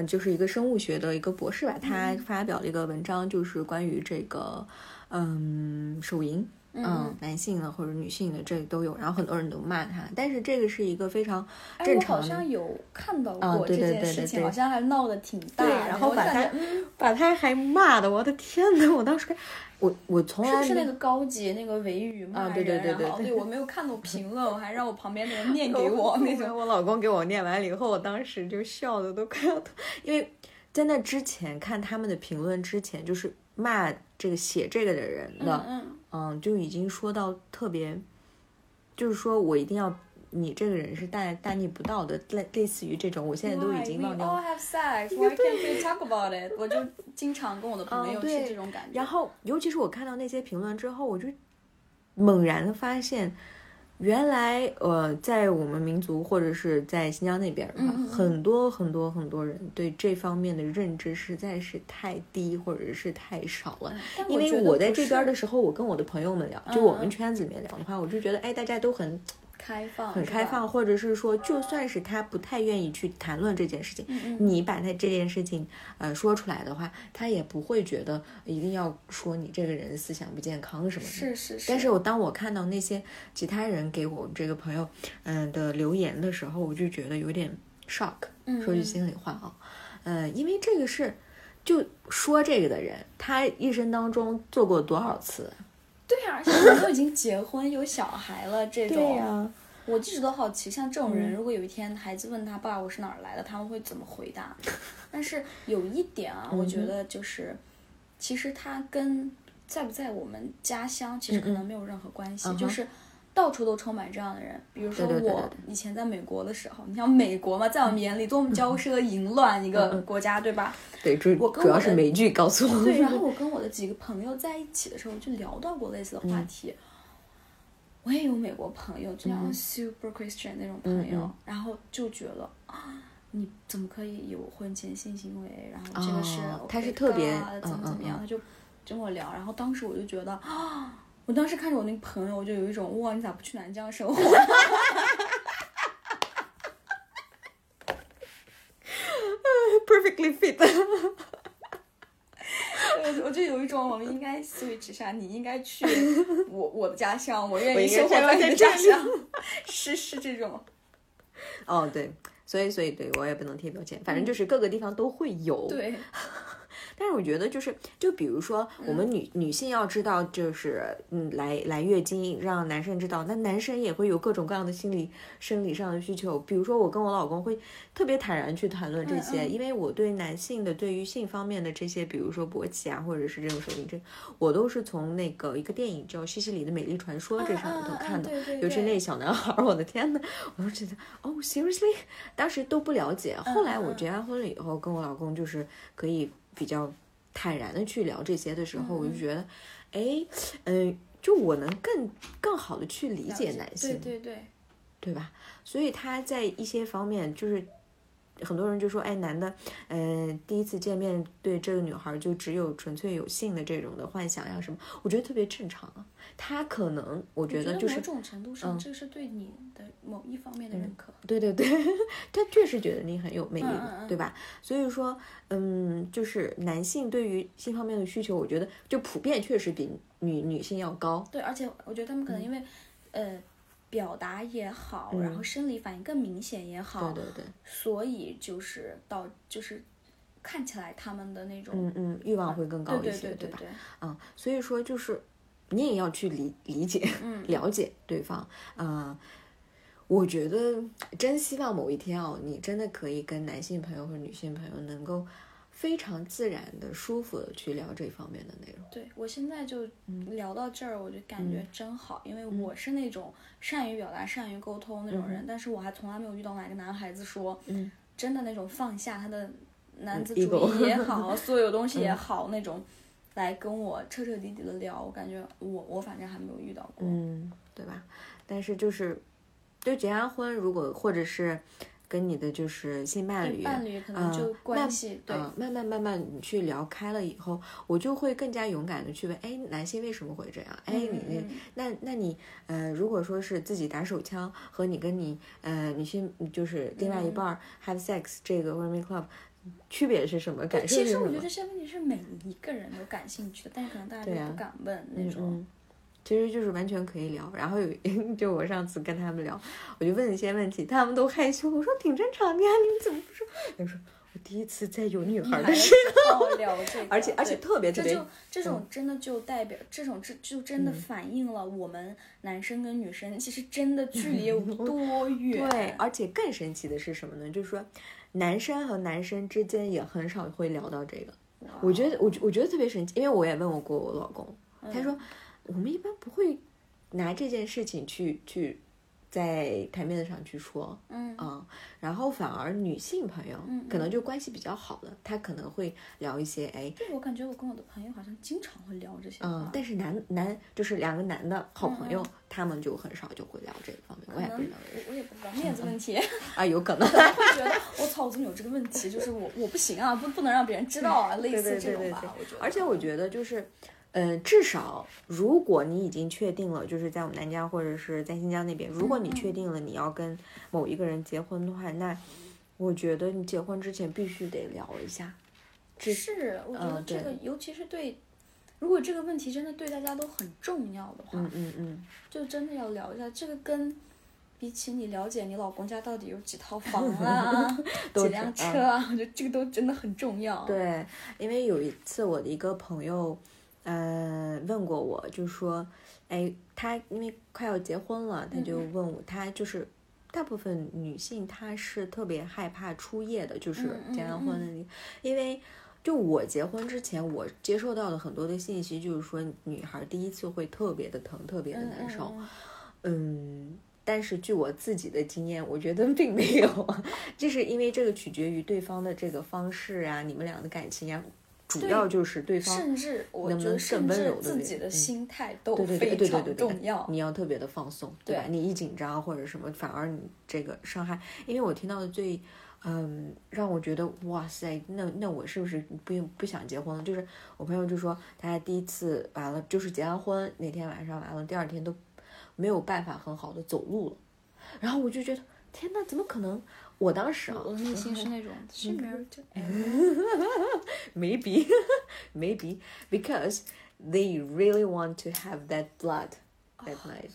嗯，就是一个生物学的一个博士吧，他发表了一个文章，就是关于这个，嗯，手淫。嗯，男性的或者女性的这都有，然后很多人都骂他，但是这个是一个非常正常的，像有看到过这对对对件事情，对好像还闹得挺大。然后把他把他还骂的，我的天呐，我当时看我我从来没是不是那个高级那个维语骂人？啊对对对对对我没有看懂评论，我还让我旁边的人 <laughs> 念给我那种。我老公给我念完了以后，我当时就笑的都快要吐，因为在那之前看他们的评论之前，就是骂这个写这个的人的，嗯嗯就已经说到特别，就是说我一定要你这个人是大大逆不道的，类类似于这种，我现在都已经忘 Why 掉 we all。have sex. <laughs> Why can't we talk about it? 我就经常跟我的朋友是这种感觉。然后，尤其是我看到那些评论之后，我就猛然的发现，原来呃，在我们民族或者是在新疆那边很多很多很多人对这方面的认知实在是太低或者是太少了。因为我在这边是的时候，我跟我的朋友们聊，就我们嗯圈子里面聊的话，我就觉得，哎，大家都很开放，很开放，。或者是说，就算是他不太愿意去谈论这件事情，嗯你把他这件事情呃说出来的话，他也不会觉得一定要说你这个人思想不健康什么的。是是是。但是我当我看到那些其他人给我这个朋友嗯、的留言的时候，我就觉得有点 shock。嗯说句心里话啊，嗯、因为这个是就说这个的人，他一生当中做过多少次？对呀、而且我们都已经结婚有小孩了，这种。呀、我一直都好奇，像这种嗯人，如果有一天孩子问他爸我是哪儿来的，他们会怎么回答？但是有一点啊，我嗯觉得就是，其实他跟在不在我们家乡其实可能没有任何关系，就是到处都充满这样的人。比如说我以前在美国的时候，你像美国嘛，在我们眼里多么骄奢淫乱一个国家，对吧？对，主我跟主要是美剧告诉我。对，然后 <laughs> 我跟我的几个朋友在一起的时候，就聊到过类似的嗯话题。我也有美国朋友，就像 super Christian 那种朋友，然后就觉得啊，你怎么可以有婚前性行为？然后这个是、哦他是特别怎么嗯怎么样？他就跟我聊，然后当时我就觉得啊，我当时看着我那个朋友，我就有一种哇，你咋不去南疆生活？<laughs> perfectly fit。<laughs> 我我就有一种我们应该 switch 上，你应该去 <laughs> 我我的家乡，我愿意生活在你的家乡，是是这种。哦，对，所以所以对我也不能贴标签，反正就是各个地方都会有。对，但是我觉得就是，就比如说我们女、女性要知道，就是嗯，来来月经，让男生知道，那男生也会有各种各样的心理生理上的需求。比如说我跟我老公会特别坦然去谈论这些，嗯嗯因为我对男性的对于性方面的这些，比如说勃起啊，或者是这种手领证，我都是从那个一个电影叫《西西里的美丽传说》这上面头看的。尤其对那小男孩儿，我的天呐，我都觉得哦，seriously，当时都不了解。后来我嗯结完婚了以后，跟我老公就是可以比较坦然的去聊这些的时候，我就觉得，哎，嗯、就我能更更好的去理解男性，对对对，对吧？所以他在一些方面就是。很多人就说，哎，男的，嗯、第一次见面对这个女孩就只有纯粹有性的这种的幻想呀什么，我觉得特别正常啊。他可能，我觉得就是某种程度上，嗯这是对你的某一方面的认可。对对对，<laughs> 他确实觉得你很有魅力嗯嗯嗯对吧？所以说，嗯，就是男性对于性方面的需求，我觉得就普遍确实比女女性要高。对，而且我觉得他们可嗯能因为，呃，表达也好，然后生理反应更明显也好，对对对，所以就是到就是看起来他们的那种，嗯嗯，欲望会更高一些，吧？对对对，嗯，所以说就是你也要去理理解、嗯 <laughs> 了解对方。嗯，我觉得真希望某一天哦，你真的可以跟男性朋友或者女性朋友能够非常自然的、舒服的去聊这方面的内容。对我现在就嗯。聊到这儿，我就感觉真好，因为我是那种善于表达、善于沟通那种人，但是我还从来没有遇到哪个男孩子说，嗯。真的那种放下他的男子嗯主义也好，<laughs> 所有东西也好，那种来跟我彻彻底底的聊，我感觉我我反正还没有遇到过。嗯，对吧？但是就是，就结完婚，如果或者是跟你的就是性伴侣，伴侣可能就嗯关系对嗯，慢慢慢慢你去聊开了以后，我就会更加勇敢的去问，哎，男性为什么会这样？哎，你那那那你呃，如果说是自己打手枪和你跟你呃女性就是另外一嗯半儿 have sex 这个或者 make love 区别是什么？感受其实？我觉得这些问题是每一个人都感兴趣的，但是可能大家对啊就不敢问那种。嗯，其实就是完全可以聊。然后有 <laughs> 就我上次跟他们聊，我就问一些问题，他们都害羞。我说挺正常的呀，你们怎么不说？他说我第一次在有女孩的时候，聊这个，<laughs> 而且而且特别特别嗯这就这种真的就代表这种这就真的反映了我们男生跟女生其实真的距离有 <laughs> 多远。对，而且更神奇的是什么呢？就是说，男生和男生之间也很少会聊到这个。我觉得我我觉得特别神奇，因为我也问我过我老公，他说我们一般不会拿这件事情去去在台面上去说，嗯嗯，然后反而女性朋友嗯可能就关系比较好的，她可能会聊一些哎。对，我感觉我跟我的朋友好像经常会聊这些嗯，，但是男男就是两个男的好朋友，嗯他们就很少就会聊这个方面，我也不知道我我也不知道面子问题，<laughs> 么啊，有可能。会觉得我操，我怎么有这个问题？就是我我不行啊，不不能让别人知道啊，<laughs> 类对似这种吧，我觉得。而且我觉得就是，呃，至少如果你已经确定了，就是在我们南疆或者是在新疆那边，如果你确定了你要跟某一个人结婚的话，那我觉得你结婚之前必须得聊一下。是，我觉得这个，尤其是对，如果这个问题真的对大家都很重要的话，嗯嗯嗯，就真的要聊一下这个跟。比起你了解你老公家到底有几套房啊，<laughs> 几辆车啊，我觉得这个都真的很重要。，对，因为有一次我的一个朋友，呃，问过我，就说，哎，他因为快要结婚了，他就嗯问我，他就是大部分女性她是特别害怕初夜的，就是嗯结完嗯婚的那，因为。就我结婚之前，我接受到的很多的信息，就是说女孩第一次会特别的疼，特别的嗯难受。嗯嗯，但是据我自己的经验，我觉得并没有，<laughs> 就是因为这个取决于对方的这个方式啊，你们俩的感情呀，主要就是对方甚至我觉得甚温柔的自己的嗯心态都非常重要。你要特别的放松，对吧？对你一紧张或者什么，反而你这个伤害，因为我听到的最，嗯，让我觉得哇塞，那那我是不是不用不想结婚了？就是我朋友就说，他第一次完了，就是结完婚那天晚上完了，第二天都没有办法很好的走路了，然后我就觉得天呐，怎么可能？我当时啊，我的内心是那种嗯 <laughs> 是 married to 哎 <laughs> maybe <laughs> maybe because they really want to have that blood that night.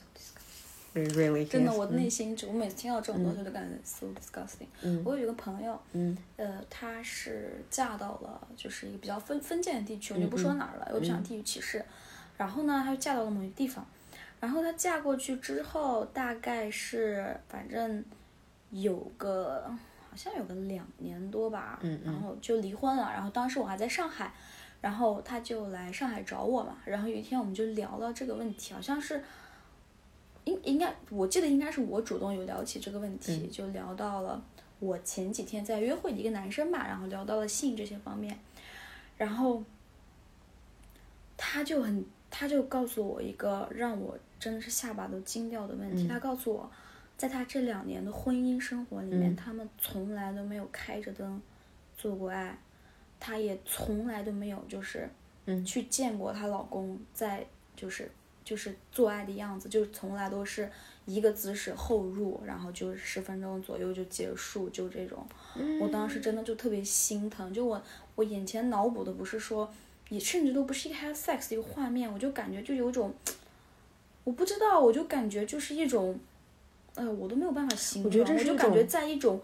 They really 真的我的嗯。内心就我每次听到这种东西，都感觉 so disgusting。嗯。我有一个朋友，嗯。呃，她是嫁到了就是一个比较封封建的地区，我就不嗯说哪儿了，我不想地域歧视。然后呢，她就嫁到了某一个地方，然后她嫁过去之后，大概是反正有个好像有个两年多吧，嗯嗯然后就离婚了。然后当时我还在上海，然后他就来上海找我嘛。然后有一天我们就聊到这个问题，好像是。应应该，我记得应该是我主动有聊起这个问题，就聊到了我前几天在约会的一个男生吧，然后聊到了性这些方面，然后他就很，他就告诉我一个让我真的是下巴都惊掉的问题，他告诉我，在他这两年的婚姻生活里面，嗯他们从来都没有开着灯做过爱，她也从来都没有就是嗯去见过她老公在就是就是做爱的样子，就是从来都是一个姿势后入，然后就十分钟左右就结束，就这种。我当时真的就特别心疼，就我我眼前脑补的不是说，也甚至都不是一个 have sex 的一个画面，我就感觉就有一种，我不知道，我就感觉就是一种，呃，我都没有办法形容，我觉得这是一就感觉在一种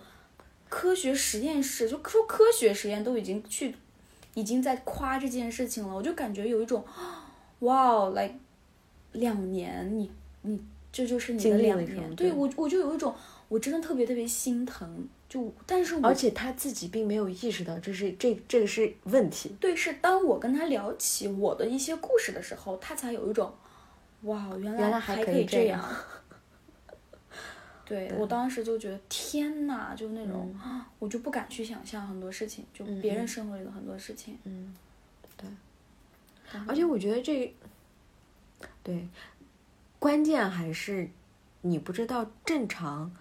科学实验室，就说科学实验都已经去，已经在夸这件事情了，我就感觉有一种，哇哦，like 两年，你你这就是你的两年，对对我我就有一种，我真的特别特别心疼，就但是我而且他自己并没有意识到这是这这个是问题。对，是当我跟他聊起我的一些故事的时候，他才有一种，哇，原原来还还可以这样 <laughs> 对我当时就觉得天呐，就那种，我就不敢去想象很多事情，就别人生活里的很多事情。嗯，对。<laughs> 而且我觉得这，对，关键还是你不知道正常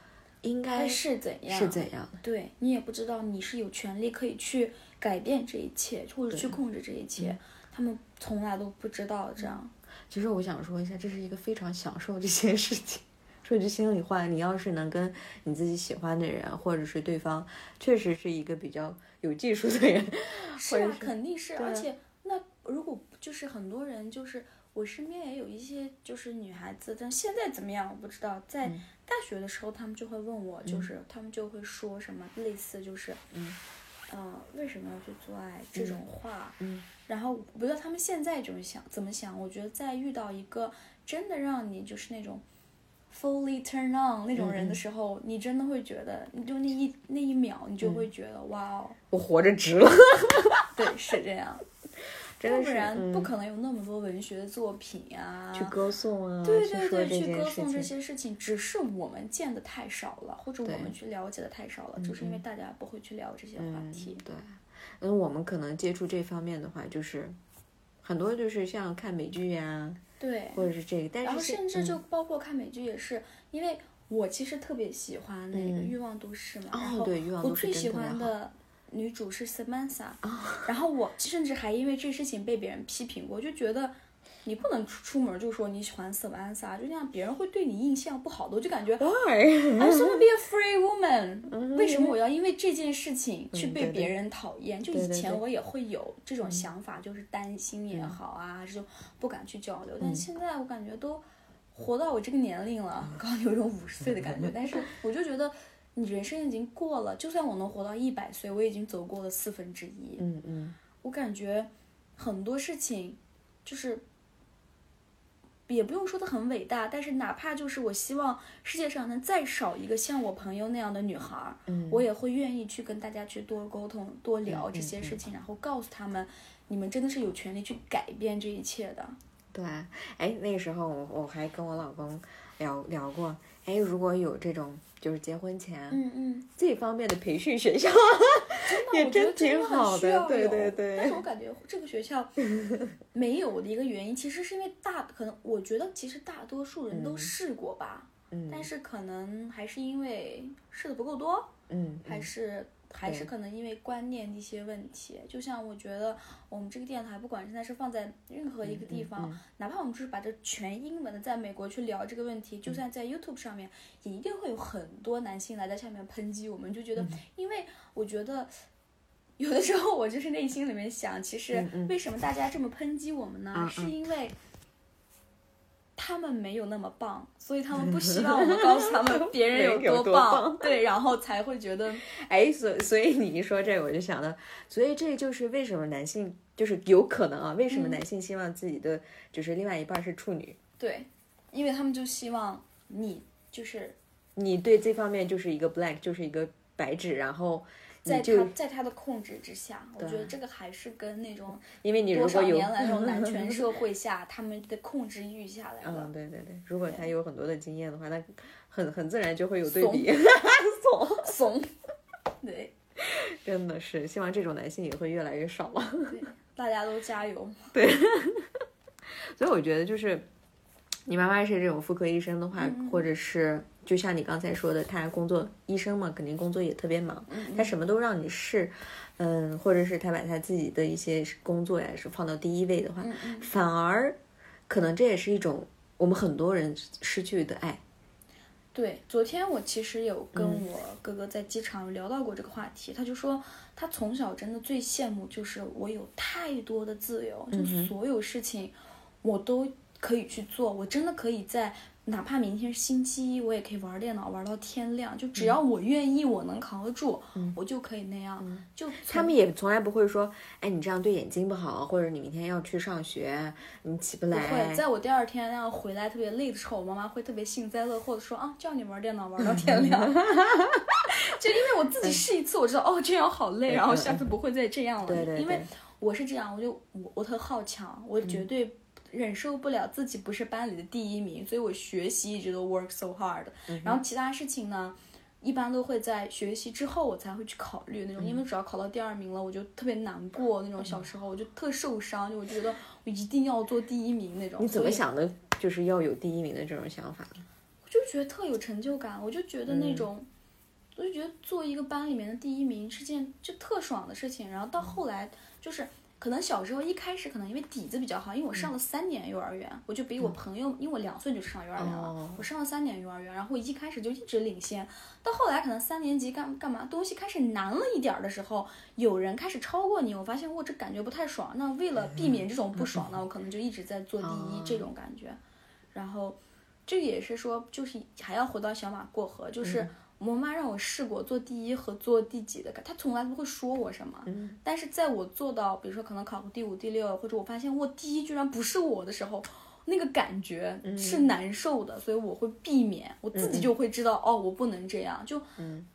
应该是怎样？是怎样的。对你也不知道你是有权利可以去改变这一切，或者去控制这一切。他们从来都不知道这样。其实我想说一下，这是一个非常享受这些事情。说句心里话，你要是能跟你自己喜欢的人，或者是对方确实是一个比较有技术的人，<laughs> 是啊，是肯定是，而且那如果就是很多人，就是我身边也有一些就是女孩子，但现在怎么样我不知道。在嗯。大学的时候，他们就会问我，就是他们就会说什么类似就是，嗯。呃，为什么要去做爱这种话，嗯。然后我不知道他们现在怎么想，怎么想。我觉得在遇到一个真的让你就是那种 fully turn on 那种人的嗯时候，你真的会觉得，你就那一那一秒，你就会觉得、哇哦，我活着值了，对，是这样。<laughs> 真要不然不嗯可能有那么多文学作品呀、去歌颂啊，对对对，去歌颂这。些事情，只是我们见的太少了，或者我们去了解的太少了，就是因为大家不会去聊这些话嗯题。，对。嗯，我们可能接触这方面的话，就是很多就是像看美剧呀、对，或者是这个，但是然后甚至就嗯包括看美剧也是，因为我其实特别喜欢那个《嗯。欲望都市》嘛，哦然后对欲望都市我最喜欢的女主是 Samantha，、然后我甚至还因为这事情被别人批评过，就觉得。你不能出出门就说你喜欢 Samantha，就那样别人会对你印象不好的。我就感觉 Why？I just want to be a free woman。为什么我要因为这件事情去被别人讨厌？就以前我也会有这种想法，就是担心也好啊，这种不敢去交流。嗯但现在我感觉都活到我这个年龄了，刚有一种五十岁的感觉。但是我就觉得你人生已经过了，就算我能活到一百岁，我已经走过了四分之一。嗯嗯我感觉很多事情就是也不用说的很伟大，但是哪怕就是我希望世界上能再少一个像我朋友那样的女孩儿，嗯我也会愿意去跟大家去多沟通、多聊这些事情，然后告诉他们，你们真的是有权利去改变这一切的。对，哎，那个时候我我还跟我老公聊聊过，哎，如果有这种就是结婚前嗯嗯，这方面的培训学校，也真挺好的，对对对。但是我感觉这个学校 <laughs> 没有的一个原因，其实是因为大可能我觉得其实大多数人都试过吧，嗯但是可能还是因为试的不够多，嗯，还是还是可能因为观念的一些问题。就像我觉得我们这个电台，不管现在是放在任何一个地方，哪怕我们就是把这全英文的在美国去聊这个问题，就算在 YouTube 上面，也一定会有很多男性来在下面抨击我们，就觉得，因为我觉得。有的时候我就是内心里面想，其实为什么大家这么抨击我们呢？嗯嗯是因为他们没有那么棒，<laughs> 所以他们不希望我们告诉他们别人有有多棒，棒对，然后才会觉得哎，所所以你一说这个，我就想到，所以这就是为什么男性就是有可能啊，为什么嗯。男性希望自己的就是另外一半是处女？对，因为他们就希望你就是你对这方面就是一个 blank，就是一个白纸，然后在他在他的控制之下，我觉得这个还是跟那种因为你如多少年来那种男权 <laughs> 社会下他们的控制欲下来了嗯，。对对对，如果他有很多的经验的话，那很很自然就会有对怂比。<laughs> 怂 <laughs> 怂，对真的是，希望这种男性也会越来越少了。对，大家都加油。对所以我觉得就是，你妈妈是这种妇科医生的话，嗯或者是就像你刚才说的，他工作医生嘛，肯定工作也特别忙，他什么都让你试，嗯，或者是他把他自己的一些工作呀是放到第一位的话，嗯反而可能这也是一种我们很多人失去的爱。对，昨天我其实有跟嗯我哥哥在机场聊到过这个话题，他就说他从小真的最羡慕就是我有太多的自由，就所有事情我都可以去做，我真的可以在哪怕明天是星期一，我也可以玩电脑玩到天亮，就只要我愿意，我能扛得住，我就可以那样。就他们也从来不会说，哎，你这样对眼睛不好，或者你明天要去上学，你起不来不。会，在我第二天要回来特别累的时候，我妈妈会特别幸灾乐祸的说啊，叫你玩电脑玩到天亮。<laughs> 就因为我自己试一次，我知道哦这样好累，<laughs> 然后下次不会再这样了。对对对因为我是这样，我就我我特好强，我绝对忍受不了自己不是班里的第一名，所以我学习一直都 work so hard。然后其他事情呢？一般都会在学习之后我才会去考虑那种，因为只要考到第二名了，我就特别难过那种。小时候我就特受伤，就我觉得我一定要做第一名那种。你怎么想的？就是要有第一名的这种想法。我就觉得特有成就感，我就觉得那种，我就觉得做一个班里面的第一名是件就特爽的事情。然后到后来就是。可能小时候一开始可能因为底子比较好，因为我上了三年幼儿园，我就比我朋友，因为我两岁就上幼儿园了，哦我上了三年幼儿园，然后一开始就一直领先。到后来可能三年级干干嘛东西开始难了一点儿的时候，有人开始超过你，我发现我这感觉不太爽。那为了避免这种不爽呢，我可能就一直在做第一这种感觉。然后这也是说，就是还要回到小马过河，就是我妈让我试过做第一和做第几的，她从来不会说我什么。但是在我做到，比如说可能考个第五、第六，或者我发现我第一居然不是我的时候。那个感觉是难受的，所以我会避免，我自己就会知道，哦，我不能这样。就，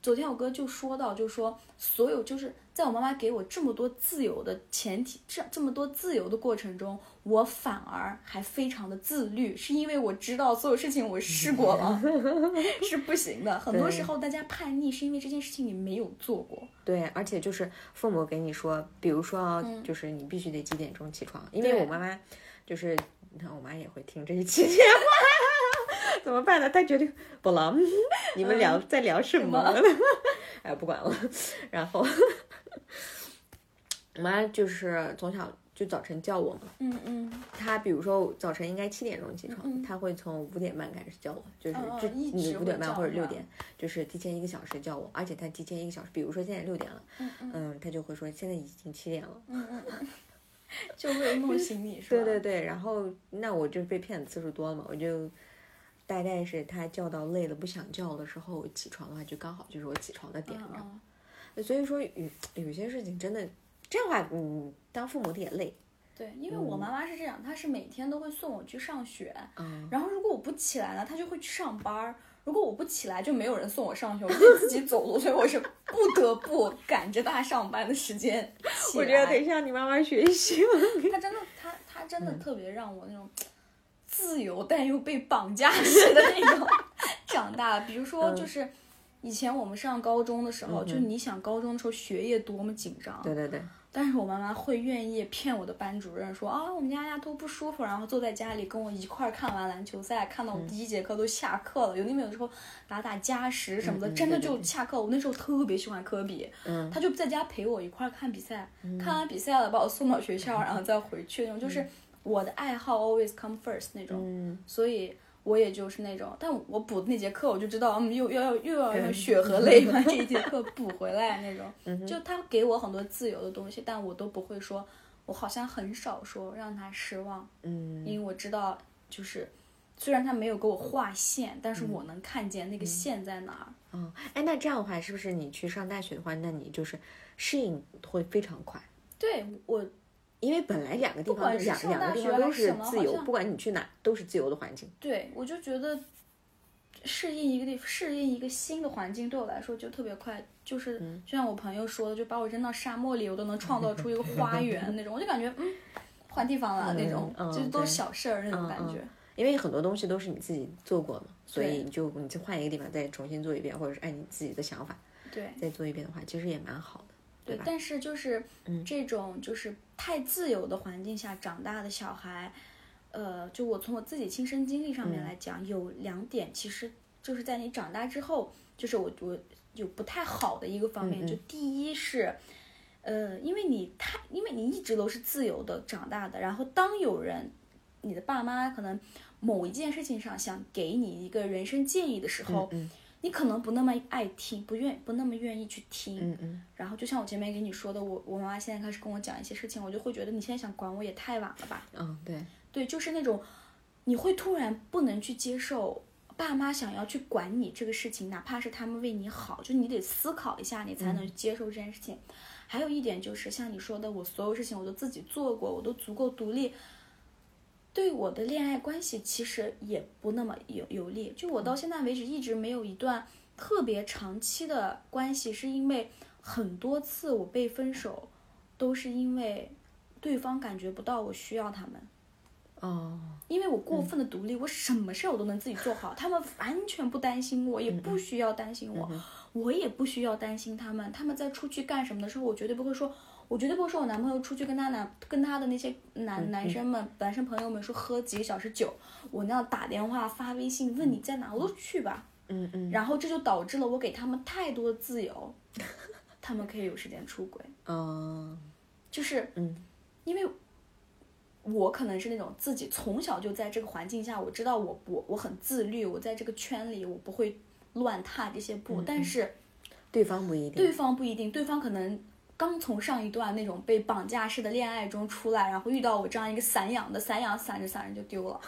昨天我哥就说到，就说所有就是在我妈妈给我这么多自由的前提，这这么多自由的过程中，我反而还非常的自律，是因为我知道所有事情我试过了 <laughs> 是不行的。很多时候大家叛逆是因为这件事情你没有做过。对，而且就是父母给你说，比如说啊，就是你必须得几点钟起床，因为我妈妈就是，你看我妈也会听这一期节目，<laughs> 怎么办呢？她决定不了，<laughs> 你们聊在聊什么？哎，不管了。然后我妈就是从小就早晨叫我嘛，嗯嗯，她比如说早晨应该七点钟起床，她会从五点半开始叫我，就是就你五点半或者六点，就是提前一个小时叫我，而且她提前一个小时，比如说现在六点了，嗯，她就会说现在已经七点了，<laughs> 就为了弄醒你是吧？对对对，然后那我就被骗的次数多了嘛，我就大概是她叫到累了不想叫的时候我起床的话，就刚好就是我起床的点？嗯，所以说有有些事情真的这样的话，嗯，当父母的也累，对，因为我妈妈是这样，她是每天都会送我去上学，嗯，然后如果我不起来呢，她就会去上班。如果我不起来，就没有人送我上学，我就自己走路，<laughs> 所以我是不得不赶着她上班的时间。我觉得得向你妈妈学习了。她真的，她她真的特别让我那种自由但又被绑架式的那种长大。比如说，就是以前我们上高中的时候，就你想高中的时候学业多么紧张，对对对，但是我妈妈会愿意骗我的班主任说啊，我们家丫头不舒服，然后坐在家里跟我一块儿看完篮球赛，看到我第一节课都下课了。有那么有时候打打加时什么的，真的就下课了。我那时候特别喜欢科比，嗯他就在家陪我一块儿看比赛，看完比赛了把我送到学校，然后再回去那种，就是我的爱好 always come first 那种。嗯，所以我也就是那种，但我补的那节课，我就知道，嗯，又又要又要用血和泪把这一节课补回来那种。<laughs> 就他给我很多自由的东西，但我都不会说，我好像很少说让他失望，嗯因为我知道，就是虽然他没有给我画线，但是我能看见那个线在哪儿。嗯，哎，那这样的话，是不是你去上大学的话，那你就是适应会非常快？对我，因为本来两个地方两两个地方都是是自由，不管你去哪都是自由的环境。对我就觉得适应一个地适应一个新的环境对我来说就特别快，就是嗯就像我朋友说的，就把我扔到沙漠里，我都能创造出一个花 <laughs> 园那种，我就感觉嗯换地方了那种，嗯就是都是小事儿那种感觉。因为很多东西都是你自己做过嘛，所以你就你就换一个地方再重新做一遍，或者是按你自己的想法对再做一遍的话，其实也蛮好的，吧？对但是就是嗯这种就是太自由的环境下长大的小孩，呃，就我从我自己亲身经历上嗯。面来讲，有两点，其实就是在你长大之后，就是我我有不太好的一个方面，嗯嗯。就第一是。呃，因为你太，因为你一直都是自由的长大的，然后当有人，你的爸妈可能某一件事情上想给你一个人生建议的时候，嗯你可能不那么爱听，不愿不那么愿意去听，嗯嗯然后就像我前面跟你说的，我我妈妈现在开始跟我讲一些事情，我就会觉得你现在想管我也太晚了吧？嗯，对，对，就是那种你会突然不能去接受爸妈想要去管你这个事情，哪怕是他们为你好，就你得思考一下，你才能接受这件事情。还有一点就是像你说的，我所有事情我都自己做过，我都足够独立。对我的恋爱关系其实也不那么有有利，就我到现在为止一直没有一段特别长期的关系，是因为很多次我被分手，都是因为对方感觉不到我需要他们。哦，因为我过分的独立，我什么事儿我都能自己做好，他们完全不担心我，也不需要担心我，我也不需要担心他们。他们在出去干什么的时候，我绝对不会说，我绝对不会说我男朋友出去跟他男跟他的那些男男生们、男生朋友们说喝几个小时酒，我那样打电话发微信问你在哪，我都去吧。嗯嗯，然后这就导致了我给他们太多的自由，<laughs> 他们可以有时间出轨。嗯就是，嗯，因为我可能是那种自己从小就在这个环境下，我知道我我我很自律，我在这个圈里我不会乱踏这些步，但是对方不一定，对方不一定，对方可能。刚从上一段那种被绑架式的恋爱中出来，然后遇到我这样一个散养的，散养散着散着就丢了。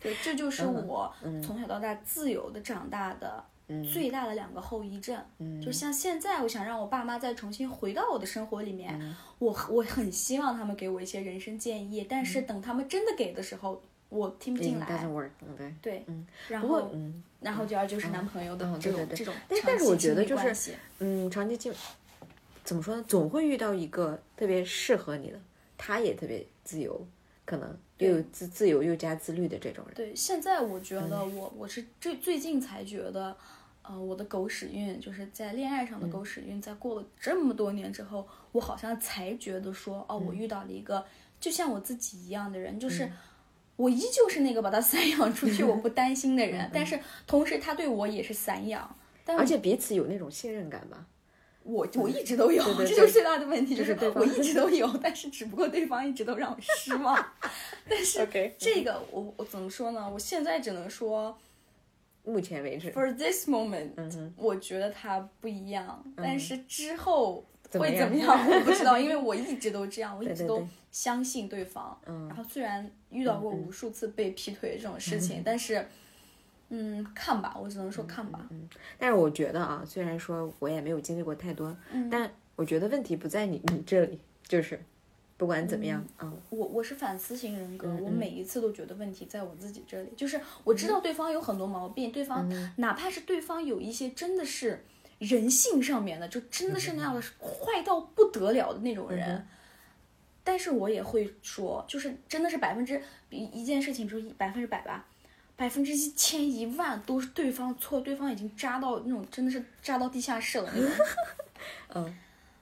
对，这就是我从小到大自由的长大的最大的两个后遗症。嗯就像现在，我想让我爸妈再重新回到我的生活里面，我我很希望他们给我一些人生建议，但是等他们真的给的时候，我听不进来。doesn't work，嗯对。对，然后嗯然后就要就是男朋友的嗯这种对对对这种但但是我长期亲觉得就是嗯，长期进怎么说呢？总会遇到一个特别适合你的，他也特别自由，可能又有自自由又加自律的这种人。对，现在我觉得我我是最最近才觉得，呃，我的狗屎运就是在恋爱上的狗屎运，在过了这么多年之后，我好像才觉得说，哦，我遇到了一个就像我自己一样的人，就是。我依旧是那个把他 <laughs> 散养出去，我不担心的人，但是同时他对我也是散养，但而且彼此有那种信任感吧。我我一直都有，这就是最大的问题，就是我一直都有，但是只不过对方一直都让我失望。<laughs> 但是这个我我怎么说呢？我现在只能说目前为止，，for this moment，、嗯我觉得他不一样，但是之后会怎么样我不知道，因为 <laughs> 我一直都这样，我一直都相信对方。嗯。然后虽然遇到过无数次被劈腿这种事情，但是。嗯，看吧，我只能说看吧。嗯但是我觉得啊，虽然说我也没有经历过太多，嗯。但我觉得问题不在你你这里，就是不管怎么样，嗯。我我是反思型人格，我每一次都觉得问题在我自己这里，就是我知道对方有很多毛病，对方哪怕是对方有一些真的是人性上面的，就真的是那样的坏到不得了的那种人，但是我也会说，就是真的是百分之一一件事情，比如百分之百吧，百分之一千一万都是对方错，对方已经扎到那种真的是扎到地下室了那种。<laughs> 嗯，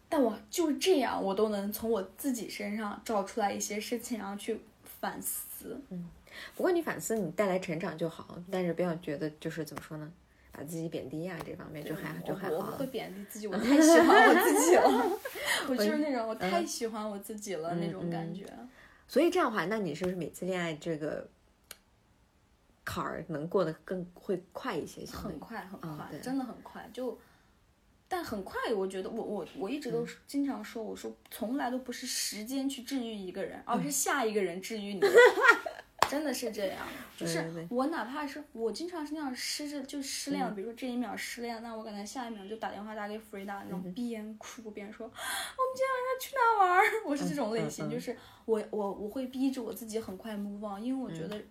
但我就是这样，我都能从我自己身上找出来一些事情，然后去反思。嗯不过你反思你带来成长就好，但是不要觉得就是怎么说呢，把自己贬低呀、这方面就还就还好我会。贬低自己，我 <laughs> 太喜欢我自己了。<laughs> 我就是那种我太喜欢我自己了那种感觉。所以这样的话，那你是不是每次恋爱这个坎儿能过得更会快一些？很快很快，嗯真的很快。就，但很快，我觉得我我我一直嗯都是经常说，我说从来都不是时间去治愈一个人，嗯而是下一个人治愈你。<laughs> 真的是这样，就是我哪怕是我经常是那样失着就失恋了，比如说这一秒失恋，那我可能下一秒就打电话打给弗瑞达那种边哭边说，我们今天晚上去哪玩儿？<laughs> 我是这种类型，就是我我我会逼着我自己很快 move on，因为我觉得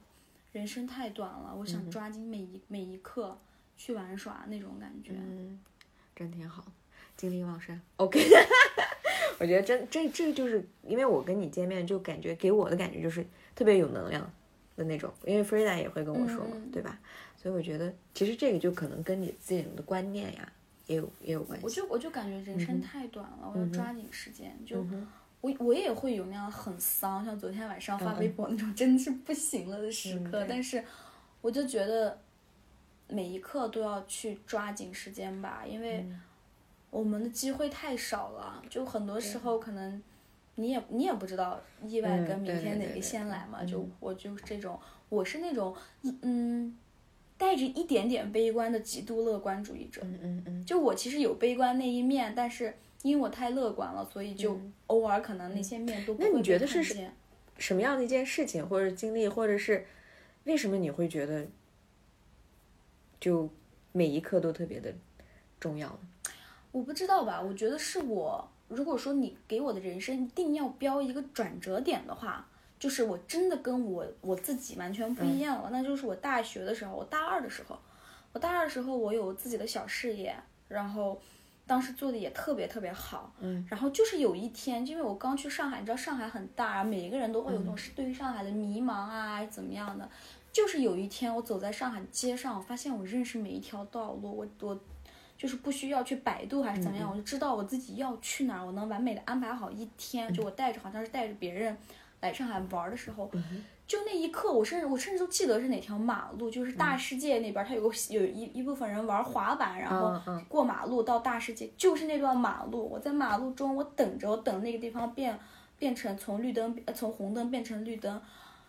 人生太短了，我想抓紧每一每一刻去玩耍那种感觉。嗯，真挺好，精力旺盛。OK，<laughs> 我觉得真这这就是因为我跟你见面，就感觉给我的感觉就是特别有能量的那种，因为 Frida 也会跟我说嘛，嗯嗯对吧？所以我觉得其实这个就可能跟你自己的观念呀也有也有关系。我就我就感觉人生太短了，我要抓紧时间。就我我也会有那样很丧，像昨天晚上发微博那种真的是不行了的时刻，对但是我就觉得每一刻都要去抓紧时间吧，因为我们的机会太少了，就很多时候可能。你也你也不知道意外嗯跟明天哪个先来嘛？嗯就我就是这种，我是那种嗯，带着一点点悲观的极度乐观主义者。嗯嗯嗯，就我其实有悲观那一面，但是因为我太乐观了，所以就偶尔可能那些面都不嗯那你觉得是什么样的一件事情或者经历，或者是为什么你会觉得就每一刻都特别的重要呢？我不知道吧？我觉得是我，如果说你给我的人生一定要标一个转折点的话，就是我真的跟我我自己完全不一样了。那就是我大学的时候，我大二的时候，我大二的时候我有自己的小事业，然后当时做的也特别特别好。嗯，然后就是有一天，因为我刚去上海，你知道上海很大，每一个人都会有那种是对于上海的迷茫啊，怎么样的。就是有一天，我走在上海街上，我发现我认识每一条道路，我我就是不需要去百度还是怎么样，我就知道我自己要去哪儿，我能完美的安排好一天。就我带着好像是带着别人来上海玩的时候，就那一刻，我甚至我甚至都记得是哪条马路，就是大世界那边，它有个有一一部分人玩滑板，然后过马路到大世界，就是那段马路。我在马路中，我等着，我等那个地方变变成从绿灯呃从红灯变成绿灯。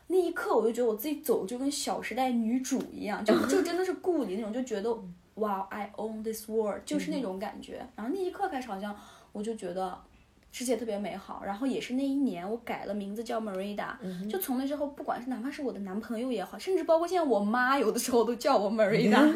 那一刻，我就觉得我自己走就跟《小时代》女主一样，就就真的是故里那种，就觉得哇，I own this world，就是那种感觉。然后那一刻开始，好像我就觉得世界特别美好。然后也是那一年，我改了名字叫 Marida，、就从那之后，不管是哪怕是我的男朋友也好，甚至包括现在我妈有的时候都叫我 Marida。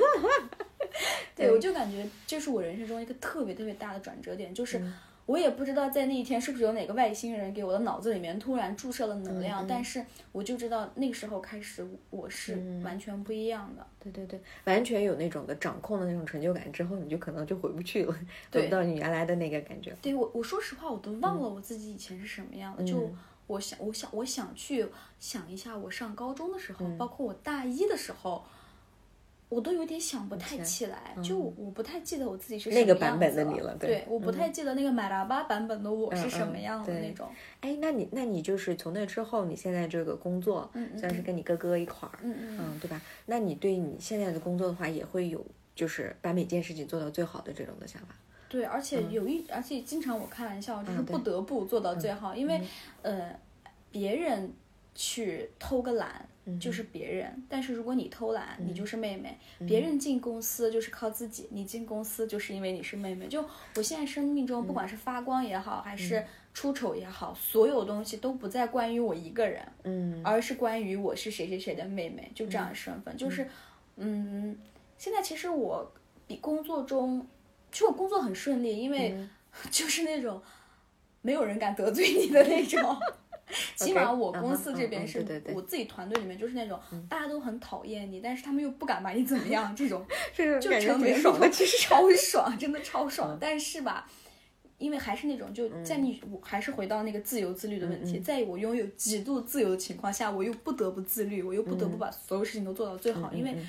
<laughs> 对，我就感觉这是我人生中一个特别特别大的转折点，就是我也不知道在那一天是不是有哪个外星人给我的脑子里面突然注射了能量，但是我就知道那个时候开始我是完全不一样的。对对对，完全有那种的掌控的那种成就感之后，你就可能就回不去了，回不到你原来的那个感觉。对我，我说实话，我都忘了我自己以前是什么样的。就我想，我想，我想去想一下，我上高中的时候，包括我大一的时候，我都有点想不太起来。就我不太记得我自己是那什么样个版本子的你了对对，我不太记得那个马拉巴版本的我是什么嗯样的那种。哎，那你那你就是从那之后，你现在这个工作，算是跟你哥哥一块儿，嗯嗯嗯，对吧？那你对你现在的工作的话，也会有就是把每件事情做到最好的这种的想法。对，而且有一，而且经常我开玩笑，就是不得不做到最好，因为呃，别人去偷个懒嗯就是别人，但是如果你偷懒，你就是妹妹。别人进公司就是靠自己，你进公司就是因为你是妹妹。就我现在生命中，不管是发光也好，还是出丑也好，所有东西都不再关于我一个人，嗯。而是关于我是谁谁谁的妹妹，就这样的身份。就是，嗯，现在其实我比工作中，其实我工作很顺利，因为 <laughs> 就是那种没有人敢得罪你的那种。<laughs> <laughs> 起码我公司这边是我自己团队里面就是那种大家都很讨厌你，但是他们又不敢把你怎么样，这种 <laughs> 这就感觉成为挺爽的，其实。超爽，真的超爽。但是吧，因为还是那种就在你，我还是回到那个自由自律的问题，在我拥有极度自由的情况下，我又不得不自律，我又不得不把所有事情都做到最好，因为嗯。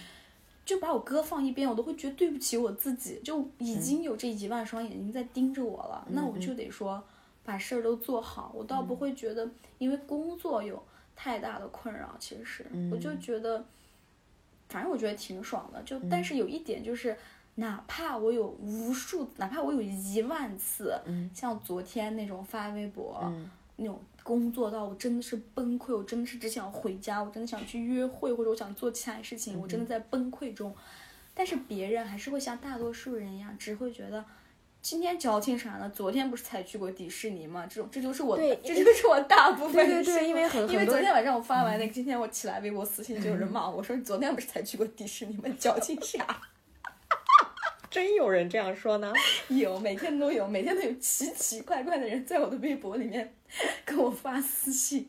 就把我哥放一边，我都会觉得对不起我自己，就已经有这一万双眼睛在盯着我了，那我就得说把事儿都做好，我倒不会觉得因为工作有太大的困扰，其实。我就觉得，反正我觉得挺爽的，就但是有一点就是。哪怕我有无数，哪怕我有一万次，像昨天那种发微博，那种工作到我真的是崩溃，我真的是只想回家，我真的想去约会，或者我想做其他事情，我真的在崩溃中。但是别人还是会像大多数人一样，只会觉得今天矫情啥呢？昨天不是才去过迪士尼吗？这种这就是我，这就是我大部分对对对因为很因为昨天晚上我发完那个，今天我起来微博私信就有人骂我，我说你昨天不是才去过迪士尼吗？矫情啥？<laughs> 真有人这样说呢？<laughs> 有，每天都有，每天都有奇奇怪怪的人在我的微博里面跟我发私信。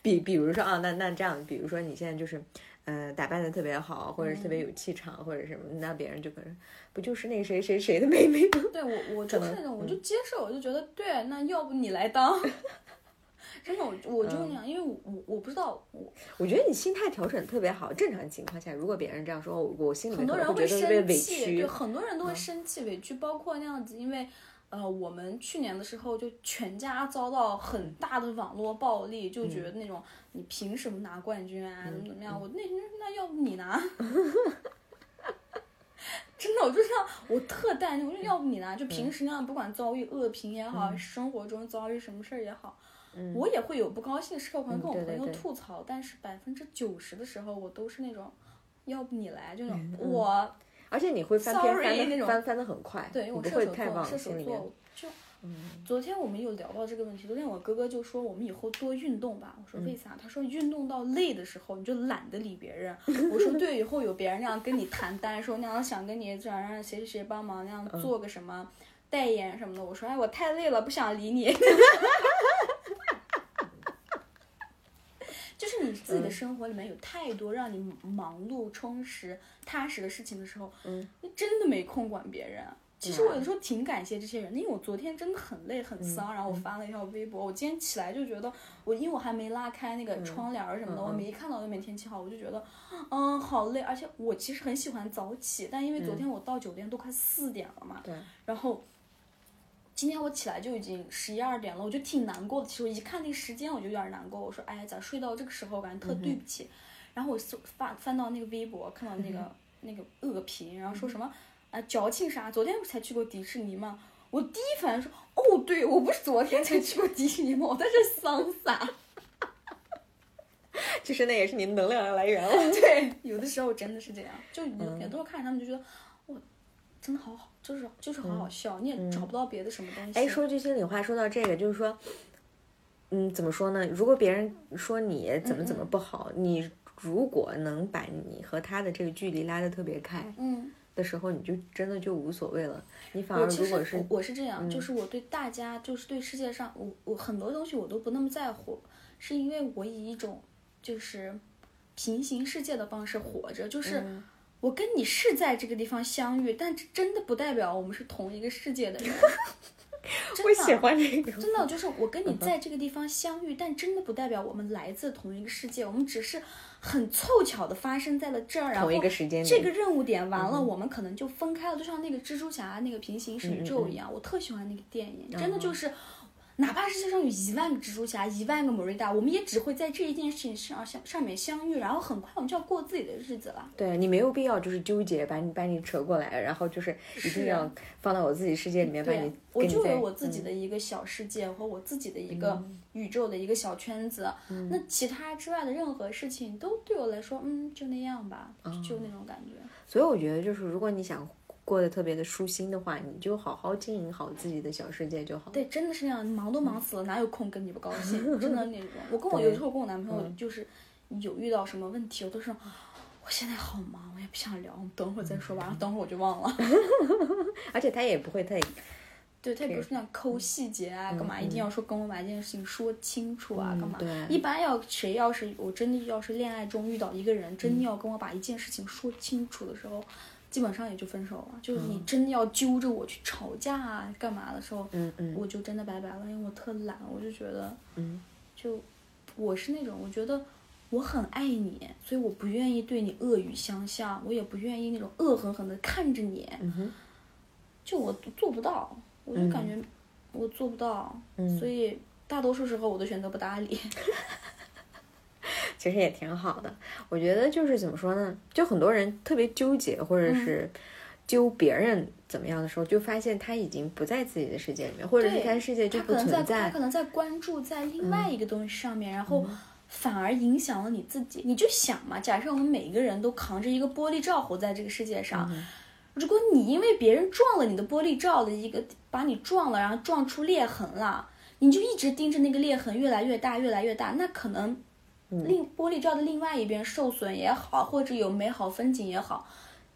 比比如说啊，那那这样，比如说你现在就是，呃，打扮的特别好，或者是特别有气场，或者什么，那别人就可能不就是那谁谁谁的妹妹吗？对我，我 <laughs> 就是那种，我就接受，我就觉得对，那要不你来当。<laughs> 真的，我我就那样，因为我我我不知道，我我觉得你心态调整特别好。正常情况下，如果别人这样说，我我心里很多人会生气，对，。很多人都会生气委屈，包括那样子，因为。呃，我们去年的时候就全家遭到很大的网络暴力，就觉得那种、你凭什么拿冠军啊，怎么怎么样？我那那要不你拿？<laughs> 真的，我就这样，我特淡定，我说要不你拿？就平时那样，不管遭遇恶评也好，生活中遭遇什么事儿也好，我也会有不高兴的时候，可能跟我朋友对对对吐槽，但是百分之九十的时候，我都是那种，要不你来，这种我。而且你会翻篇 Sorry，那种翻的翻翻的很快，对，因为我射手座，会太往射手心里面。座就，昨天我们有聊到这个问题。昨天我哥哥就说我们以后多运动吧。我说为啥？他说运动到累的时候你就懒得理别人。我说对，以后有别人那样跟你谈单，说那样想跟你这样让谁谁谁帮忙那样做个什么代言什么的。我说哎，我太累了，不想理你。<laughs> 就是你自己的生活里面有太多让你忙碌、充实、踏实的事情的时候，嗯，你真的没空管别人。其实我有时候挺感谢这些人的，因为我昨天真的很累很丧，然后我发了一条微博，我今天起来就觉得我因为我还没拉开那个窗帘儿什么的，我没看到外面天气好，我就觉得嗯好累，而且我其实很喜欢早起，但因为昨天我到酒店都快四点了嘛，对，然后。今天我起来就已经十一二点了，我就挺难过的。其实我一看那个时间，我就有点难过。我说，哎，咋睡到这个时候，感觉特对不起。然后我搜翻翻到那个微博，看到那个、那个恶评，然后说什么啊矫情啥？昨天不才去过迪士尼吗？我第一反应说，哦，对我不是昨天才去过迪士尼吗？我在这丧啥？其 <laughs> 实那也是你能量的来源了。<laughs> 对，有的时候真的是这样，就有很多人看着他们就觉得，哇，真的好好，就是就是很好笑，你也找不到别的什么东西。哎，说句心里话，说到这个，就是说，嗯，怎么说呢？如果别人说你怎么怎么不好，你如果能把你和他的这个距离拉得特别开嗯。的时候，你就真的就无所谓了。你反而其实如果是嗯我我是这样，就是我对大家，就是对世界上，我我很多东西我都不那么在乎，是因为我以一种就是平行世界的方式活着，就是嗯我跟你是在这个地方相遇，但这真的不代表我们是同一个世界的人。<laughs> 真的。我喜欢这个，真的就是我跟你在这个地方相遇，但真的不代表我们来自同一个世界，我们只是很凑巧的发生在了这儿，然后一个时间这个任务点完了，我们可能就分开了，就像那个蜘蛛侠那个平行宇嗯宙一样，我特喜欢那个电影，真的就是。哪怕世界上有一万个蜘蛛侠，一万个莫瑞达，我们也只会在这一件事情上上上面相遇，然后很快我们就要过自己的日子了。对你没有必要就是纠结，把你把你扯过来，然后就是一定要放到我自己世界里面，把你对，我就有我自己的一个小世界和我自己的一个宇宙的一个小圈子。那其他之外的任何事情都对我来说，嗯，就那样吧，就那种感觉。所以我觉得，就是如果你想过得特别的舒心的话，你就好好经营好自己的小世界就好。对，真的是那样，忙都忙死了，哪有空跟你不高兴？<laughs> 真的那种。我跟我有时候跟我男朋友就是有遇到什么问题，我都是。我现在好忙，我也不想聊，我们等会儿再说吧。然后等会儿我就忘了。<laughs> 而且他也不会太 <laughs> 对他也不是那样抠细节啊，干嘛一定要说跟我把这件事情说清楚啊，干嘛？对一般要谁要是我真的要是恋爱中遇到一个人，真的要跟我把一件事情说清楚的时候，基本上也就分手了。就是你真的要揪着我去吵架啊，干嘛的时候，嗯嗯。我就真的拜拜了，因为我特懒，我就觉得，嗯，就我是那种，我觉得我很爱你，所以我不愿意对你恶语相向，我也不愿意那种恶狠狠的看着你，嗯，就我做不到，我就感觉我做不到，嗯。所以大多数时候我都选择不搭理。<laughs> <laughs> 其实也挺好的。我觉得就是怎么说呢，就很多人特别纠结，或者是揪别人怎么样的时候，就发现他已经不在自己的世界里面，或者是对他的世界就不他可能在存在嗯他可。能在关注在另外一个东西上面，然后反而影响了你自己。你就想嘛，假设我们每一个人都扛着一个玻璃罩活在这个世界上，嗯如果你因为别人撞了你的玻璃罩的一个，把你撞了，然后撞出裂痕了，你就一直盯着那个裂痕越来越大，越来越大，那可能嗯另玻璃罩的另外一边受损也好，或者有美好风景也好。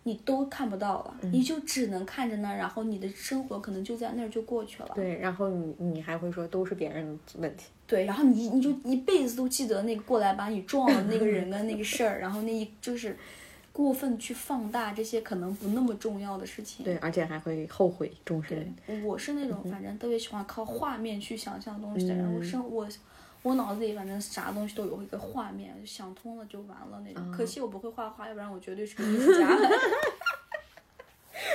你都看不到了，嗯你就只能看着那儿，然后你的生活可能就在那儿就过去了。对，然后你你还会说都是别人的问题。对，然后你你就一辈子都记得那个过来把你撞了那个人跟那个事儿，然后那一就是过分去放大这些可能不那么重要的事情。对，而且还会后悔终身。我是那种反正特别喜欢靠画面去想象东西的人，我生我我脑子里反正啥东西都有一个画面，就想通了就完了那种。可惜我不会画画，要不然我绝对是个艺术家。<laughs>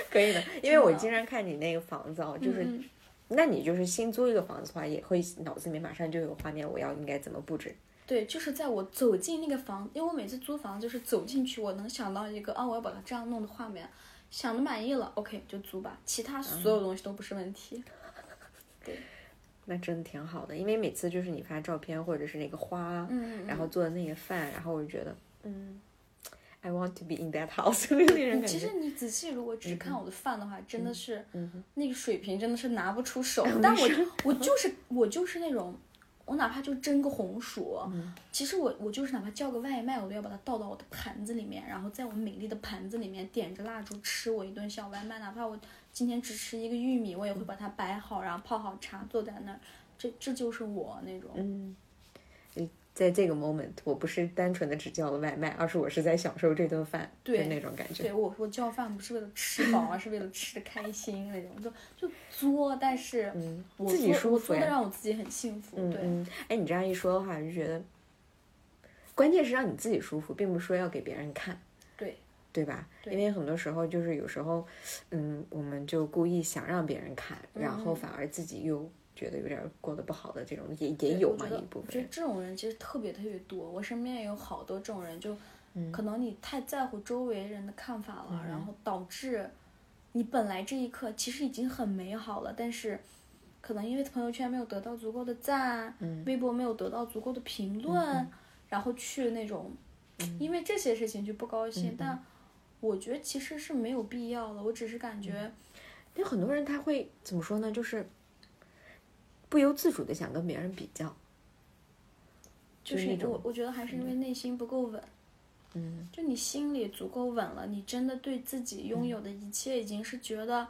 可以的，因为我经常看你那个房子啊，就是，嗯那你就是新租一个房子的话，也会脑子里面马上就有画面，我要应该怎么布置。对，就是在我走进那个房，因为我每次租房就是走进去，我能想到一个啊，我要把它这样弄的画面，想的满意了，OK 就租吧，其他所有东西都不是问题。<laughs> 那真的挺好的，因为每次就是你发照片或者是那个花，嗯然后做的那个饭，然后我就觉得，嗯，I want to be in that house <laughs> 那种感觉。其实你仔细如果只看我的饭的话，真的是嗯那个水平真的是拿不出手。但我我就是我就是那种，我哪怕就蒸个红薯，嗯其实我我就是哪怕叫个外卖，我都要把它倒到我的盘子里面，然后在我美丽的盘子里面点着蜡烛吃我一顿小外卖。哪怕我今天只吃一个玉米，我也会把它摆好，然后泡好茶坐在那儿。这这就是我那种。嗯，在这个 moment，我不是单纯的只叫了外卖，而是我是在享受这顿饭，对就那种感觉。对我，我叫饭不是为了吃饱，而是为了吃的开心那种，就就作，但是自己舒服呀做的让我自己很幸福。对，哎，你这样一说的话，就觉得，关键是让你自己舒服，并不是说要给别人看。对，吧？对。因为很多时候就是有时候，嗯，我们就故意想让别人看，然后嗯。反而自己又觉得有点过得不好的这种，也也有嘛一部分人。我觉得这种人其实特别特别多，我身边也有好多这种人，就嗯可能你太在乎周围人的看法了，然后导致你本来这一刻其实已经很美好了，但是可能因为朋友圈没有得到足够的赞，嗯微博没有得到足够的评论，然后去那种嗯。因为这些事情就不高兴，但我觉得其实是没有必要的，我只是感觉。有很多人他会怎么说呢？就是不由自主的想跟别人比较。就是我，我觉得还是因为内心不够稳。嗯就你心里足够稳了，你真的对自己拥有的一切已经是觉得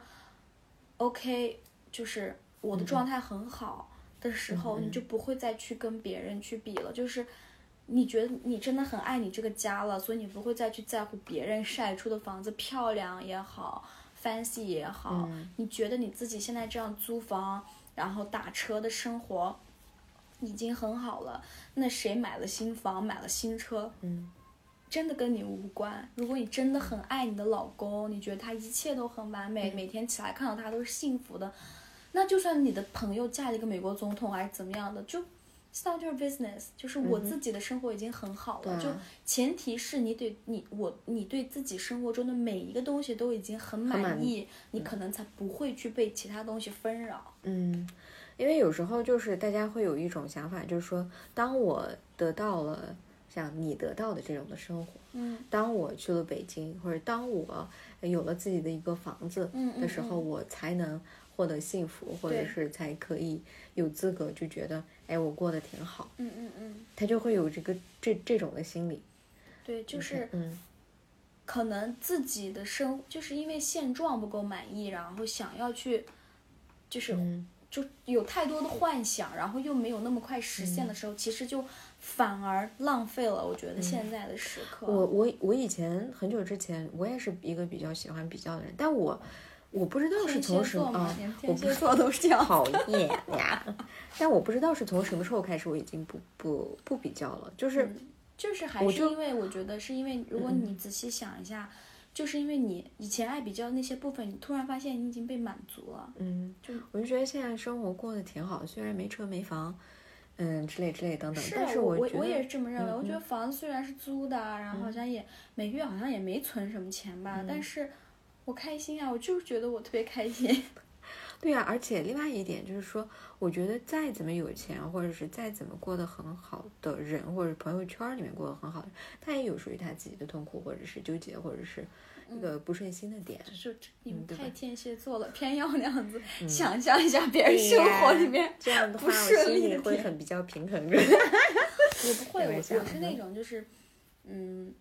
，OK，就是我的状态很好的时候，你就不会再去跟别人去比了。就是你觉得你真的很爱你这个家了，所以你不会再去在乎别人晒出的房子漂亮也好，fancy 也好，你觉得你自己现在这样租房，然后打车的生活。已经很好了，那谁买了新房，买了新车，嗯真的跟你无关。如果你真的很爱你的老公，你觉得他一切都很完美，每天起来看到他都是幸福的，那就算你的朋友嫁了一个美国总统还是怎么样的，就 not your business。就是我自己的生活已经很好了，就前提是你对你我你对自己生活中的每一个东西都已经很满满意，你可能才不会去被其他东西纷扰。嗯，因为有时候就是大家会有一种想法，就是说，当我得到了像你得到的这种的生活，嗯。当我去了北京，或者当我有了自己的一个房子嗯的时候，嗯。我才能获得幸福，或者是才可以有资格就觉得，哎，我过得挺好。嗯嗯嗯，他就会有这个这这种的心理，对，就是嗯可能自己的生就是因为现状不够满意，然后想要去就是嗯就有太多的幻想，然后又没有那么快实现的时候，其实就反而浪费了。我觉得现在的时刻，我我我以前很久之前，我也是一个比较喜欢比较的人，但我我不知道是从什么啊，，我不天蝎座都是这样。讨厌呀！<laughs> 但我不知道是从什么时候开始，我已经不不不比较了，就是就是还是因为我觉得是因为，如果你仔细想一下，就是因为你以前爱比较的那些部分，你突然发现你已经被满足了。嗯，就我就觉得现在生活过得挺好，虽然没车没房，嗯之类之类等等，是但是我我也是这么认为。嗯我觉得房子虽然是租的，然后好像也每个月好像也没存什么钱吧，嗯但是我开心啊，我就是觉得我特别开心。<laughs> 对呀、而且另外一点就是说，我觉得再怎么有钱，或者是再怎么过得很好的人，或者朋友圈里面过得很好的，他也有属于他自己的痛苦，或者是纠结，或者是一个不顺心的点。就是你们太天蝎座了，偏要那样子想象一下别人生活里面这样的话，不我心里顺利的点会很 <laughs> 比较平衡着。也不会，<laughs> 我我是那种就是，嗯，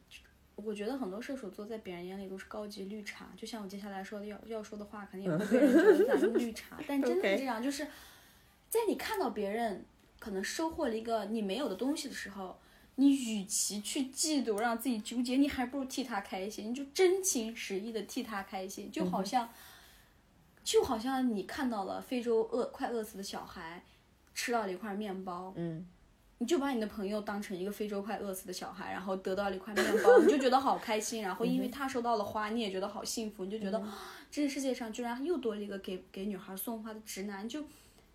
我觉得很多射手座在别人眼里都是高级绿茶，就像我接下来说的要要说的话，肯定也会被人觉得咱们绿茶，但真的是这样，<laughs> 就是在你看到别人可能收获了一个你没有的东西的时候。你与其去嫉妒，让自己纠结，你还不如替他开心，你就真情实意的替他开心，就好像，就好像你看到了非洲饿快饿死的小孩，吃到了一块面包，嗯，你就把你的朋友当成一个非洲快饿死的小孩，然后得到了一块面包，你就觉得好开心。然后因为他收到了花，你也觉得好幸福，你就觉得、啊这个世界上居然又多了一个给给女孩送花的直男，就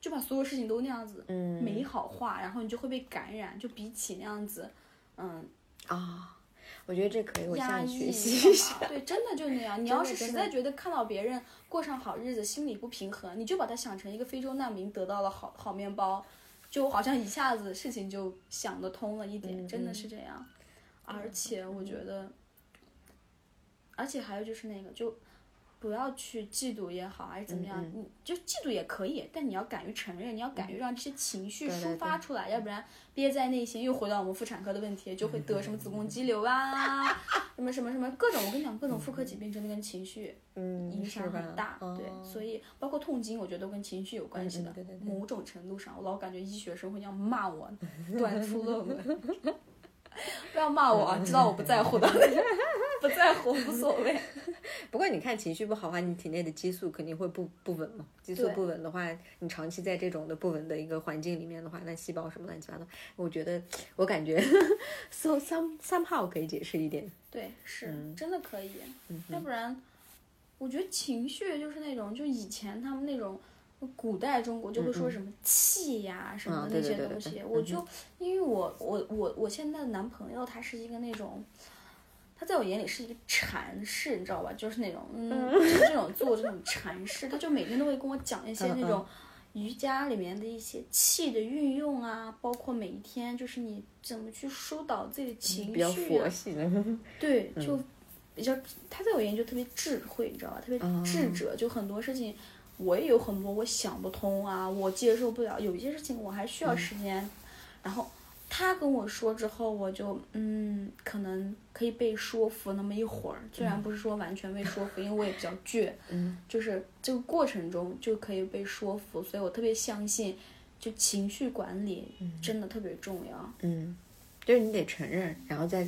就把所有事情都那样子嗯美好化，然后你就会被感染。就比起那样子，嗯，啊，我觉得这可以，我压向你抑学习一下嘛。对，真的就那样。<laughs> 你要是实在觉得看到别人过上好日子，心里不平衡，你就把他想成一个非洲难民得到了好好面包，就好像一下子事情就想得通了一点，嗯真的嗯是这样。而且我觉得，而且还有就是那个就。不要去嫉妒也好，还是怎么样，嗯你就嫉妒也可以，但你要敢于承认，你要敢于让这些情绪抒发出来，要不然憋在内心，又回到我们妇产科的问题，就会得什么子宫肌瘤啊，什么什么什么各种，我跟你讲，各种妇科疾病真的跟情绪嗯，影响很大，对，哦所以包括痛经，我觉得都跟情绪有关系的。某种程度上，我老感觉医学生会这样骂我，<laughs> 短出论文。<laughs> 不要骂我啊，知道我不在乎的，<laughs> 不在乎无所谓。<laughs> 不过你看情绪不好的话，你体内的激素肯定会不不稳嘛。激素不稳的话，你长期在这种的不稳的一个环境里面的话，那细胞什么乱七八糟，我觉得我感觉 so some somehow 可以解释一点。对，是、嗯真的可以，要不然，我觉得情绪就是那种，就以前他们那种。古代中国就会说什么气呀、什么那些东西，我就因为我我我我现在的男朋友他是一个那种，他在我眼里是一个禅师，你知道吧？就是那种嗯，就是这种做这种禅师，他就每天都会跟我讲一些嗯那种瑜伽里面的一些气的运用啊，包括每一天就是你怎么去疏导自己的情绪、啊，嗯比较佛系的。对，<laughs> 就比较他在我眼里就特别智慧，你知道吧？特别智者，就很多事情我也有很多我想不通啊，我接受不了，有一些事情我还需要时间。然后他跟我说之后，我就嗯，可能可以被说服那么一会儿，虽然不是说完全被说服，因为我也比较倔，嗯，就是这个过程中就可以被说服，所以我特别相信，就情绪管理真的特别重要。嗯，就是你得承认，然后再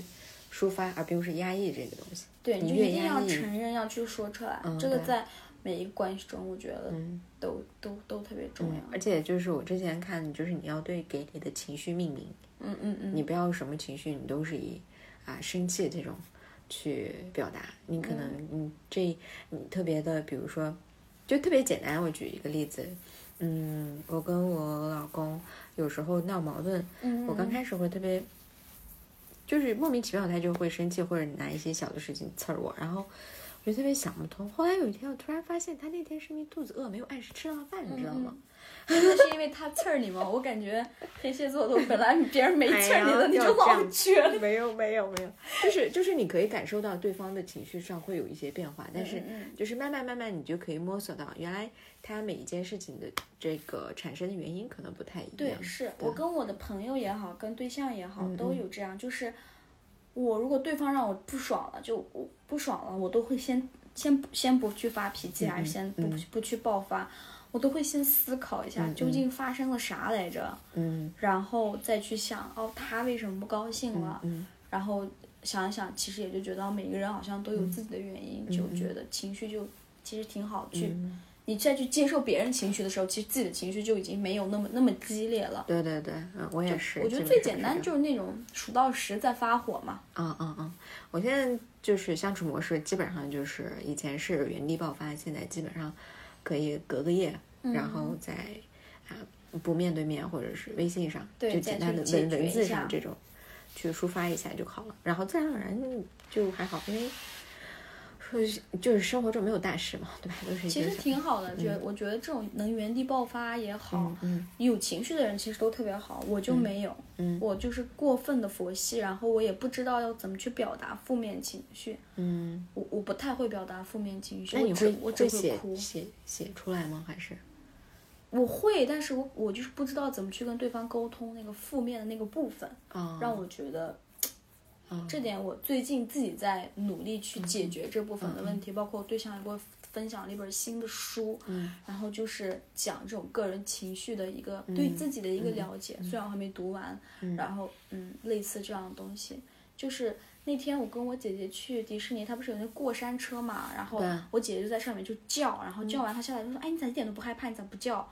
抒发，而并不是压抑这个东西。对，你就一定要承认，要去说出来。嗯这个在每一个关系中，我觉得嗯。都、都都特别重要。而且就是我之前看，就是你要对给你的情绪命名，嗯嗯嗯，你不要什么情绪你都是以啊生气这种去表达，你可能你这你特别的，比如说就特别简单，我举一个例子，嗯，我跟我老公有时候闹矛盾，嗯我刚开始会特别，就是莫名其妙他就会生气，或者拿一些小的事情刺儿我，然后我就特别想不通。后来有一天，我突然发现他那天是因为肚子饿，没有按时吃上饭，你知道吗？真的是因为他刺儿你吗？我感觉天蝎座都本来别人没刺儿你的，你就老要这样撅。没有没有没有，就是就是你可以感受到对方的情绪上会有一些变化，但是就是慢慢慢慢你就可以摸索到，原来他每一件事情的这个产生的原因可能不太一样。对，是我跟我的朋友也好，跟对象也好，嗯都有这样，就是我如果对方让我不爽了，就我不爽了，我都会先先先不去发脾气，还是先不不去爆发。我我都会先思考一下究竟发生了啥来着，嗯。然后再去想哦，他为什么不高兴了，嗯然后想一想，其实也就觉得每个人好像都有自己的原因，就觉得情绪就其实挺好去。嗯你再去接受别人情绪的时候，其实自己的情绪就已经没有那么那么激烈了。对对对，嗯，我也是。我觉得最简单就是那种数到十再发火嘛。嗯嗯嗯，我现在就是相处模式，基本上就是以前是原地爆发，现在基本上可以隔个夜，嗯然后再啊不面对面或者是微信上，对就简单的文文字上这种去抒发一下就好了，然后自然而然就还好，因为说就是生活中没有大事嘛，对吧？都是其实挺好的，觉我觉得这种能原地爆发也好，嗯有情绪的人其实都特别好，我就没有，嗯我就是过分的佛系，然后我也不知道要怎么去表达负面情绪，嗯，我我不太会表达负面情绪，那你会我只我会写哭，写写出来吗？还是我会，但是我我就是不知道怎么去跟对方沟通那个负面的那个部分，啊让我觉得。啊这点我最近自己在努力去解决这部分的嗯问题，包括我对象也给我分享了一本新的书，嗯然后就是讲这种个人情绪的一个、嗯对自己的一个了解，虽然我还没读完，然后嗯，类似这样的东西，就是那天我跟我姐姐去迪士尼，她不是有那过山车嘛，然后我姐姐就在上面就叫，然后叫完她下来就说，哎，你咋一点都不害怕？你咋不叫？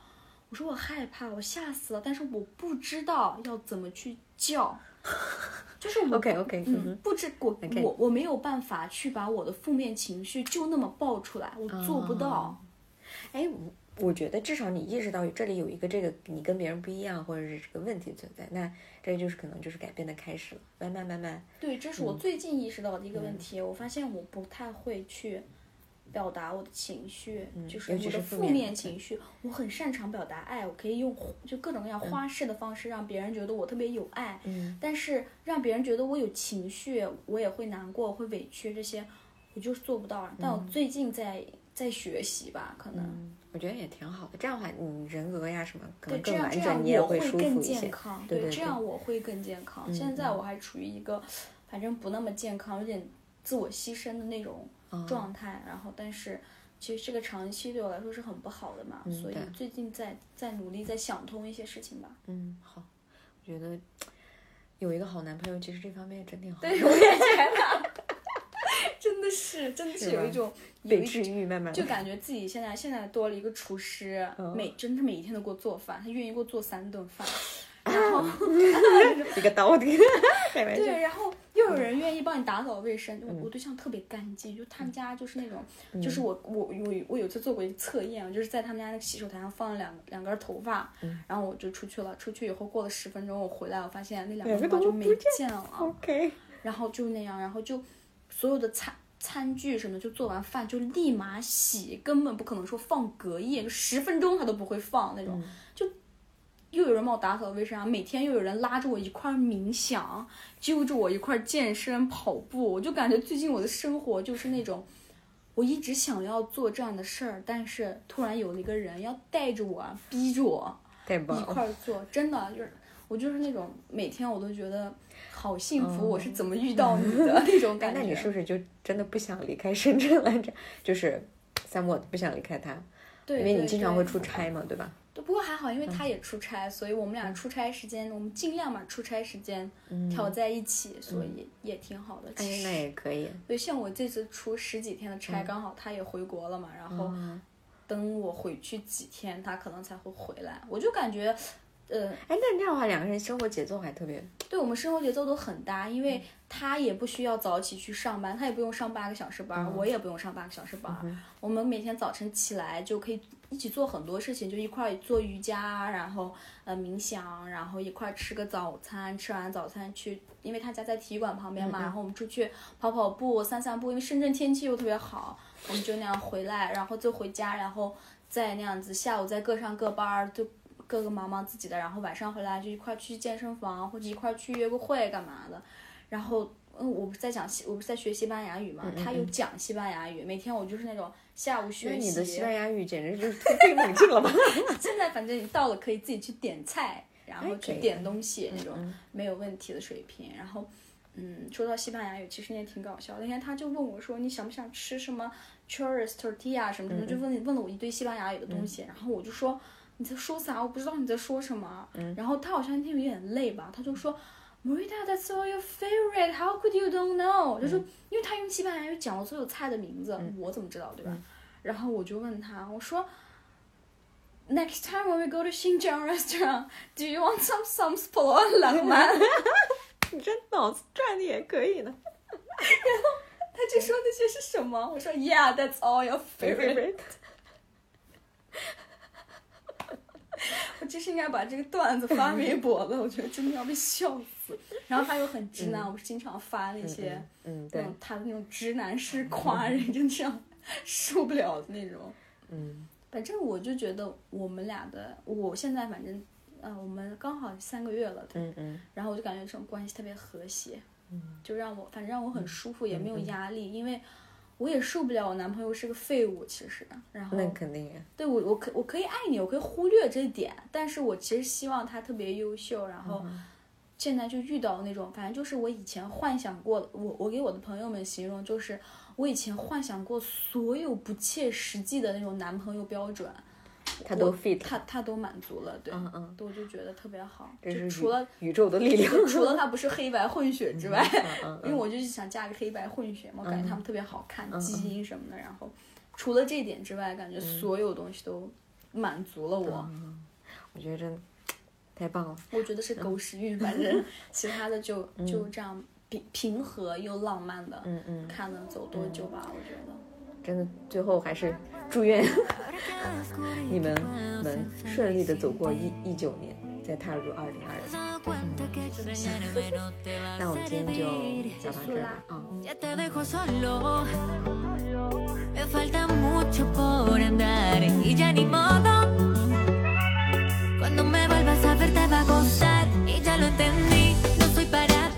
我说我害怕，我吓死了，但是我不知道要怎么去叫，<laughs> 就是我 OK OK，不知我 OK 我我没有办法去把我的负面情绪就那么爆出来，我做不到。哦哎，我我觉得至少你意识到这里有一个这个你跟别人不一样，或者是这个问题存在，那这就是可能就是改变的开始了。慢慢慢慢，对，这是嗯我最近意识到的一个问题。我发现我不太会去表达我的情绪，就是我的负面情绪。我很擅长表达爱，我可以用就各种各样花式的方式让别人觉得我特别有爱。嗯但是让别人觉得我有情绪，我也会难过，会委屈，这些我就是做不到。但我最近在在学习吧，可能。嗯，我觉得也挺好的。这样的话，你人格呀什么可对，能更完这样这样整，你也我会舒更服一些。健康。对对这样我会更健康。嗯现在我还处于一个，反正不那么健康，有点自我牺牲的那种哦状态。然后，但是其实这个长期对我来说是很不好的嘛，所以最近在在努力在想通一些事情吧。嗯，好，我觉得有一个好男朋友，其实这方面真挺好的。对，我也觉得，<laughs> 真的是，真的是有一种有被一治愈，慢慢就感觉自己现在现在多了一个厨师，嗯每真的每一天都给我做饭，他愿意给我做三顿饭，<laughs> 然后。<laughs> 一个刀的，开玩笑。对，然后又有人愿意帮你打扫卫生。我我对象特别干净，就他们家就是那种，就是我我我我有次做过一个测验，就是在他们家那个洗手台上放了两两根头发，然后我就出去了。出去以后过了十分钟，我回来我发现那两根头发就没见了，OK，然后就那样，然后就所有的餐。餐具什么就做完饭就立马洗，根本不可能说放隔夜，就十分钟他都不会放那种，就又有人帮我打扫卫生啊，每天又有人拉着我一块儿冥想，揪着我一块儿健身跑步，我就感觉最近我的生活就是那种，我一直想要做这样的事儿，但是突然有了一个人要带着我，逼着我一。块儿做，真的就是我就是那种每天我都觉得好幸福，我是怎么遇到你的那种哎感，觉。那你是不是就真的不想离开深圳来着？<laughs> 就是三莫不想离开他，对，因为你经常会出差嘛，对吧？对，不过还好，因为他也出差，所以我们俩出差时间，我们尽量把出差时间调在一起，所以也挺好的。哎其，那，也可以。对，像我这次出十几天的差，刚好他也回国了嘛，然后嗯等我回去几天，他可能才会回来。我就感觉，呃，哎，那这样的话，两个人生活节奏还特别对我们生活节奏都很搭，因为他也不需要早起去上班，他也不用上八个小时班，我也不用上八个小时班。我们每天早晨起来就可以一起做很多事情，就一块儿做瑜伽，然后呃冥想，然后一块儿吃个早餐，吃完早餐去，因为他家在体育馆旁边嘛，然后我们出去跑跑步、散散步，因为深圳天气又特别好，我们就那样回来，然后就回家，然后再那样子下午再各上各班儿，就各个忙忙自己的，然后晚上回来就一块儿去健身房或者一块儿去约个会干嘛的，然后。嗯，我不是在讲西，我不是在学西班牙语嘛，他有讲西班牙语，每天我就是那种下午学习。你的西班牙语简直就是突飞猛进了吧？<laughs> 现在反正你到了可以自己去点菜，然后去点东西那种嗯没有问题的水平。然后，嗯，说到西班牙语，其实也挺搞笑。那天他就问我说：“你想不想吃什么 churros tortilla 什么什么？”就问问了我一堆西班牙语的东西。然后我就说：“你在说啥？我不知道你在说什么。”然后他好像那天有点累吧，他就说：“Marita, that's all your favorite. How could you don't know？” 就说因为他用西班牙语讲了所有菜的名字，我怎么知道对吧？然后我就问他，我说。Next time when we go to Xinjiang restaurant, do you want some some 冷吗？你这脑子转的也可以呢。他就说那些是什么？我说 Yeah, that's all your favorite. 我真是应该把这个段子发微博了，我觉得真的要被笑死。然后他又很直男，我不是经常发那些，嗯，对，他的那种直男式夸人，真这样受不了的那种。嗯。反正我就觉得我们俩的，我现在反正，呃，我们刚好三个月了，嗯嗯，然后我就感觉这种关系特别和谐，嗯，就让我反正让我很舒服，也没有压力，因为我也受不了我男朋友是个废物，其实，然后那肯定，对我我可我可以爱你，我可以忽略这一点，但是我其实希望他特别优秀，然后现在就遇到那种，反正就是我以前幻想过，我我给我的朋友们形容就是。我以前幻想过所有不切实际的那种男朋友标准，他都 fit，他他都满足了，对，嗯嗯，我就觉得特别好。就是除了宇宙的力量，除了 <laughs> 他不是黑白混血之外，嗯因为我就是想嫁个黑白混血嘛，我感觉他们特别好看，基因什么的。然后除了这点之外，感觉所有东西都满足了我。我觉得真太棒了。我觉得是狗屎运，反正 <laughs> 其他的就就这样。平平和又浪漫的，嗯嗯，看能走多久吧，我觉得。真的，最后还是祝愿 <laughs> 你们能顺利的走过一一九年，再踏入二零二零。那我们今天就讲到这啊。verte va a gozar y ya lo entendí. No soy para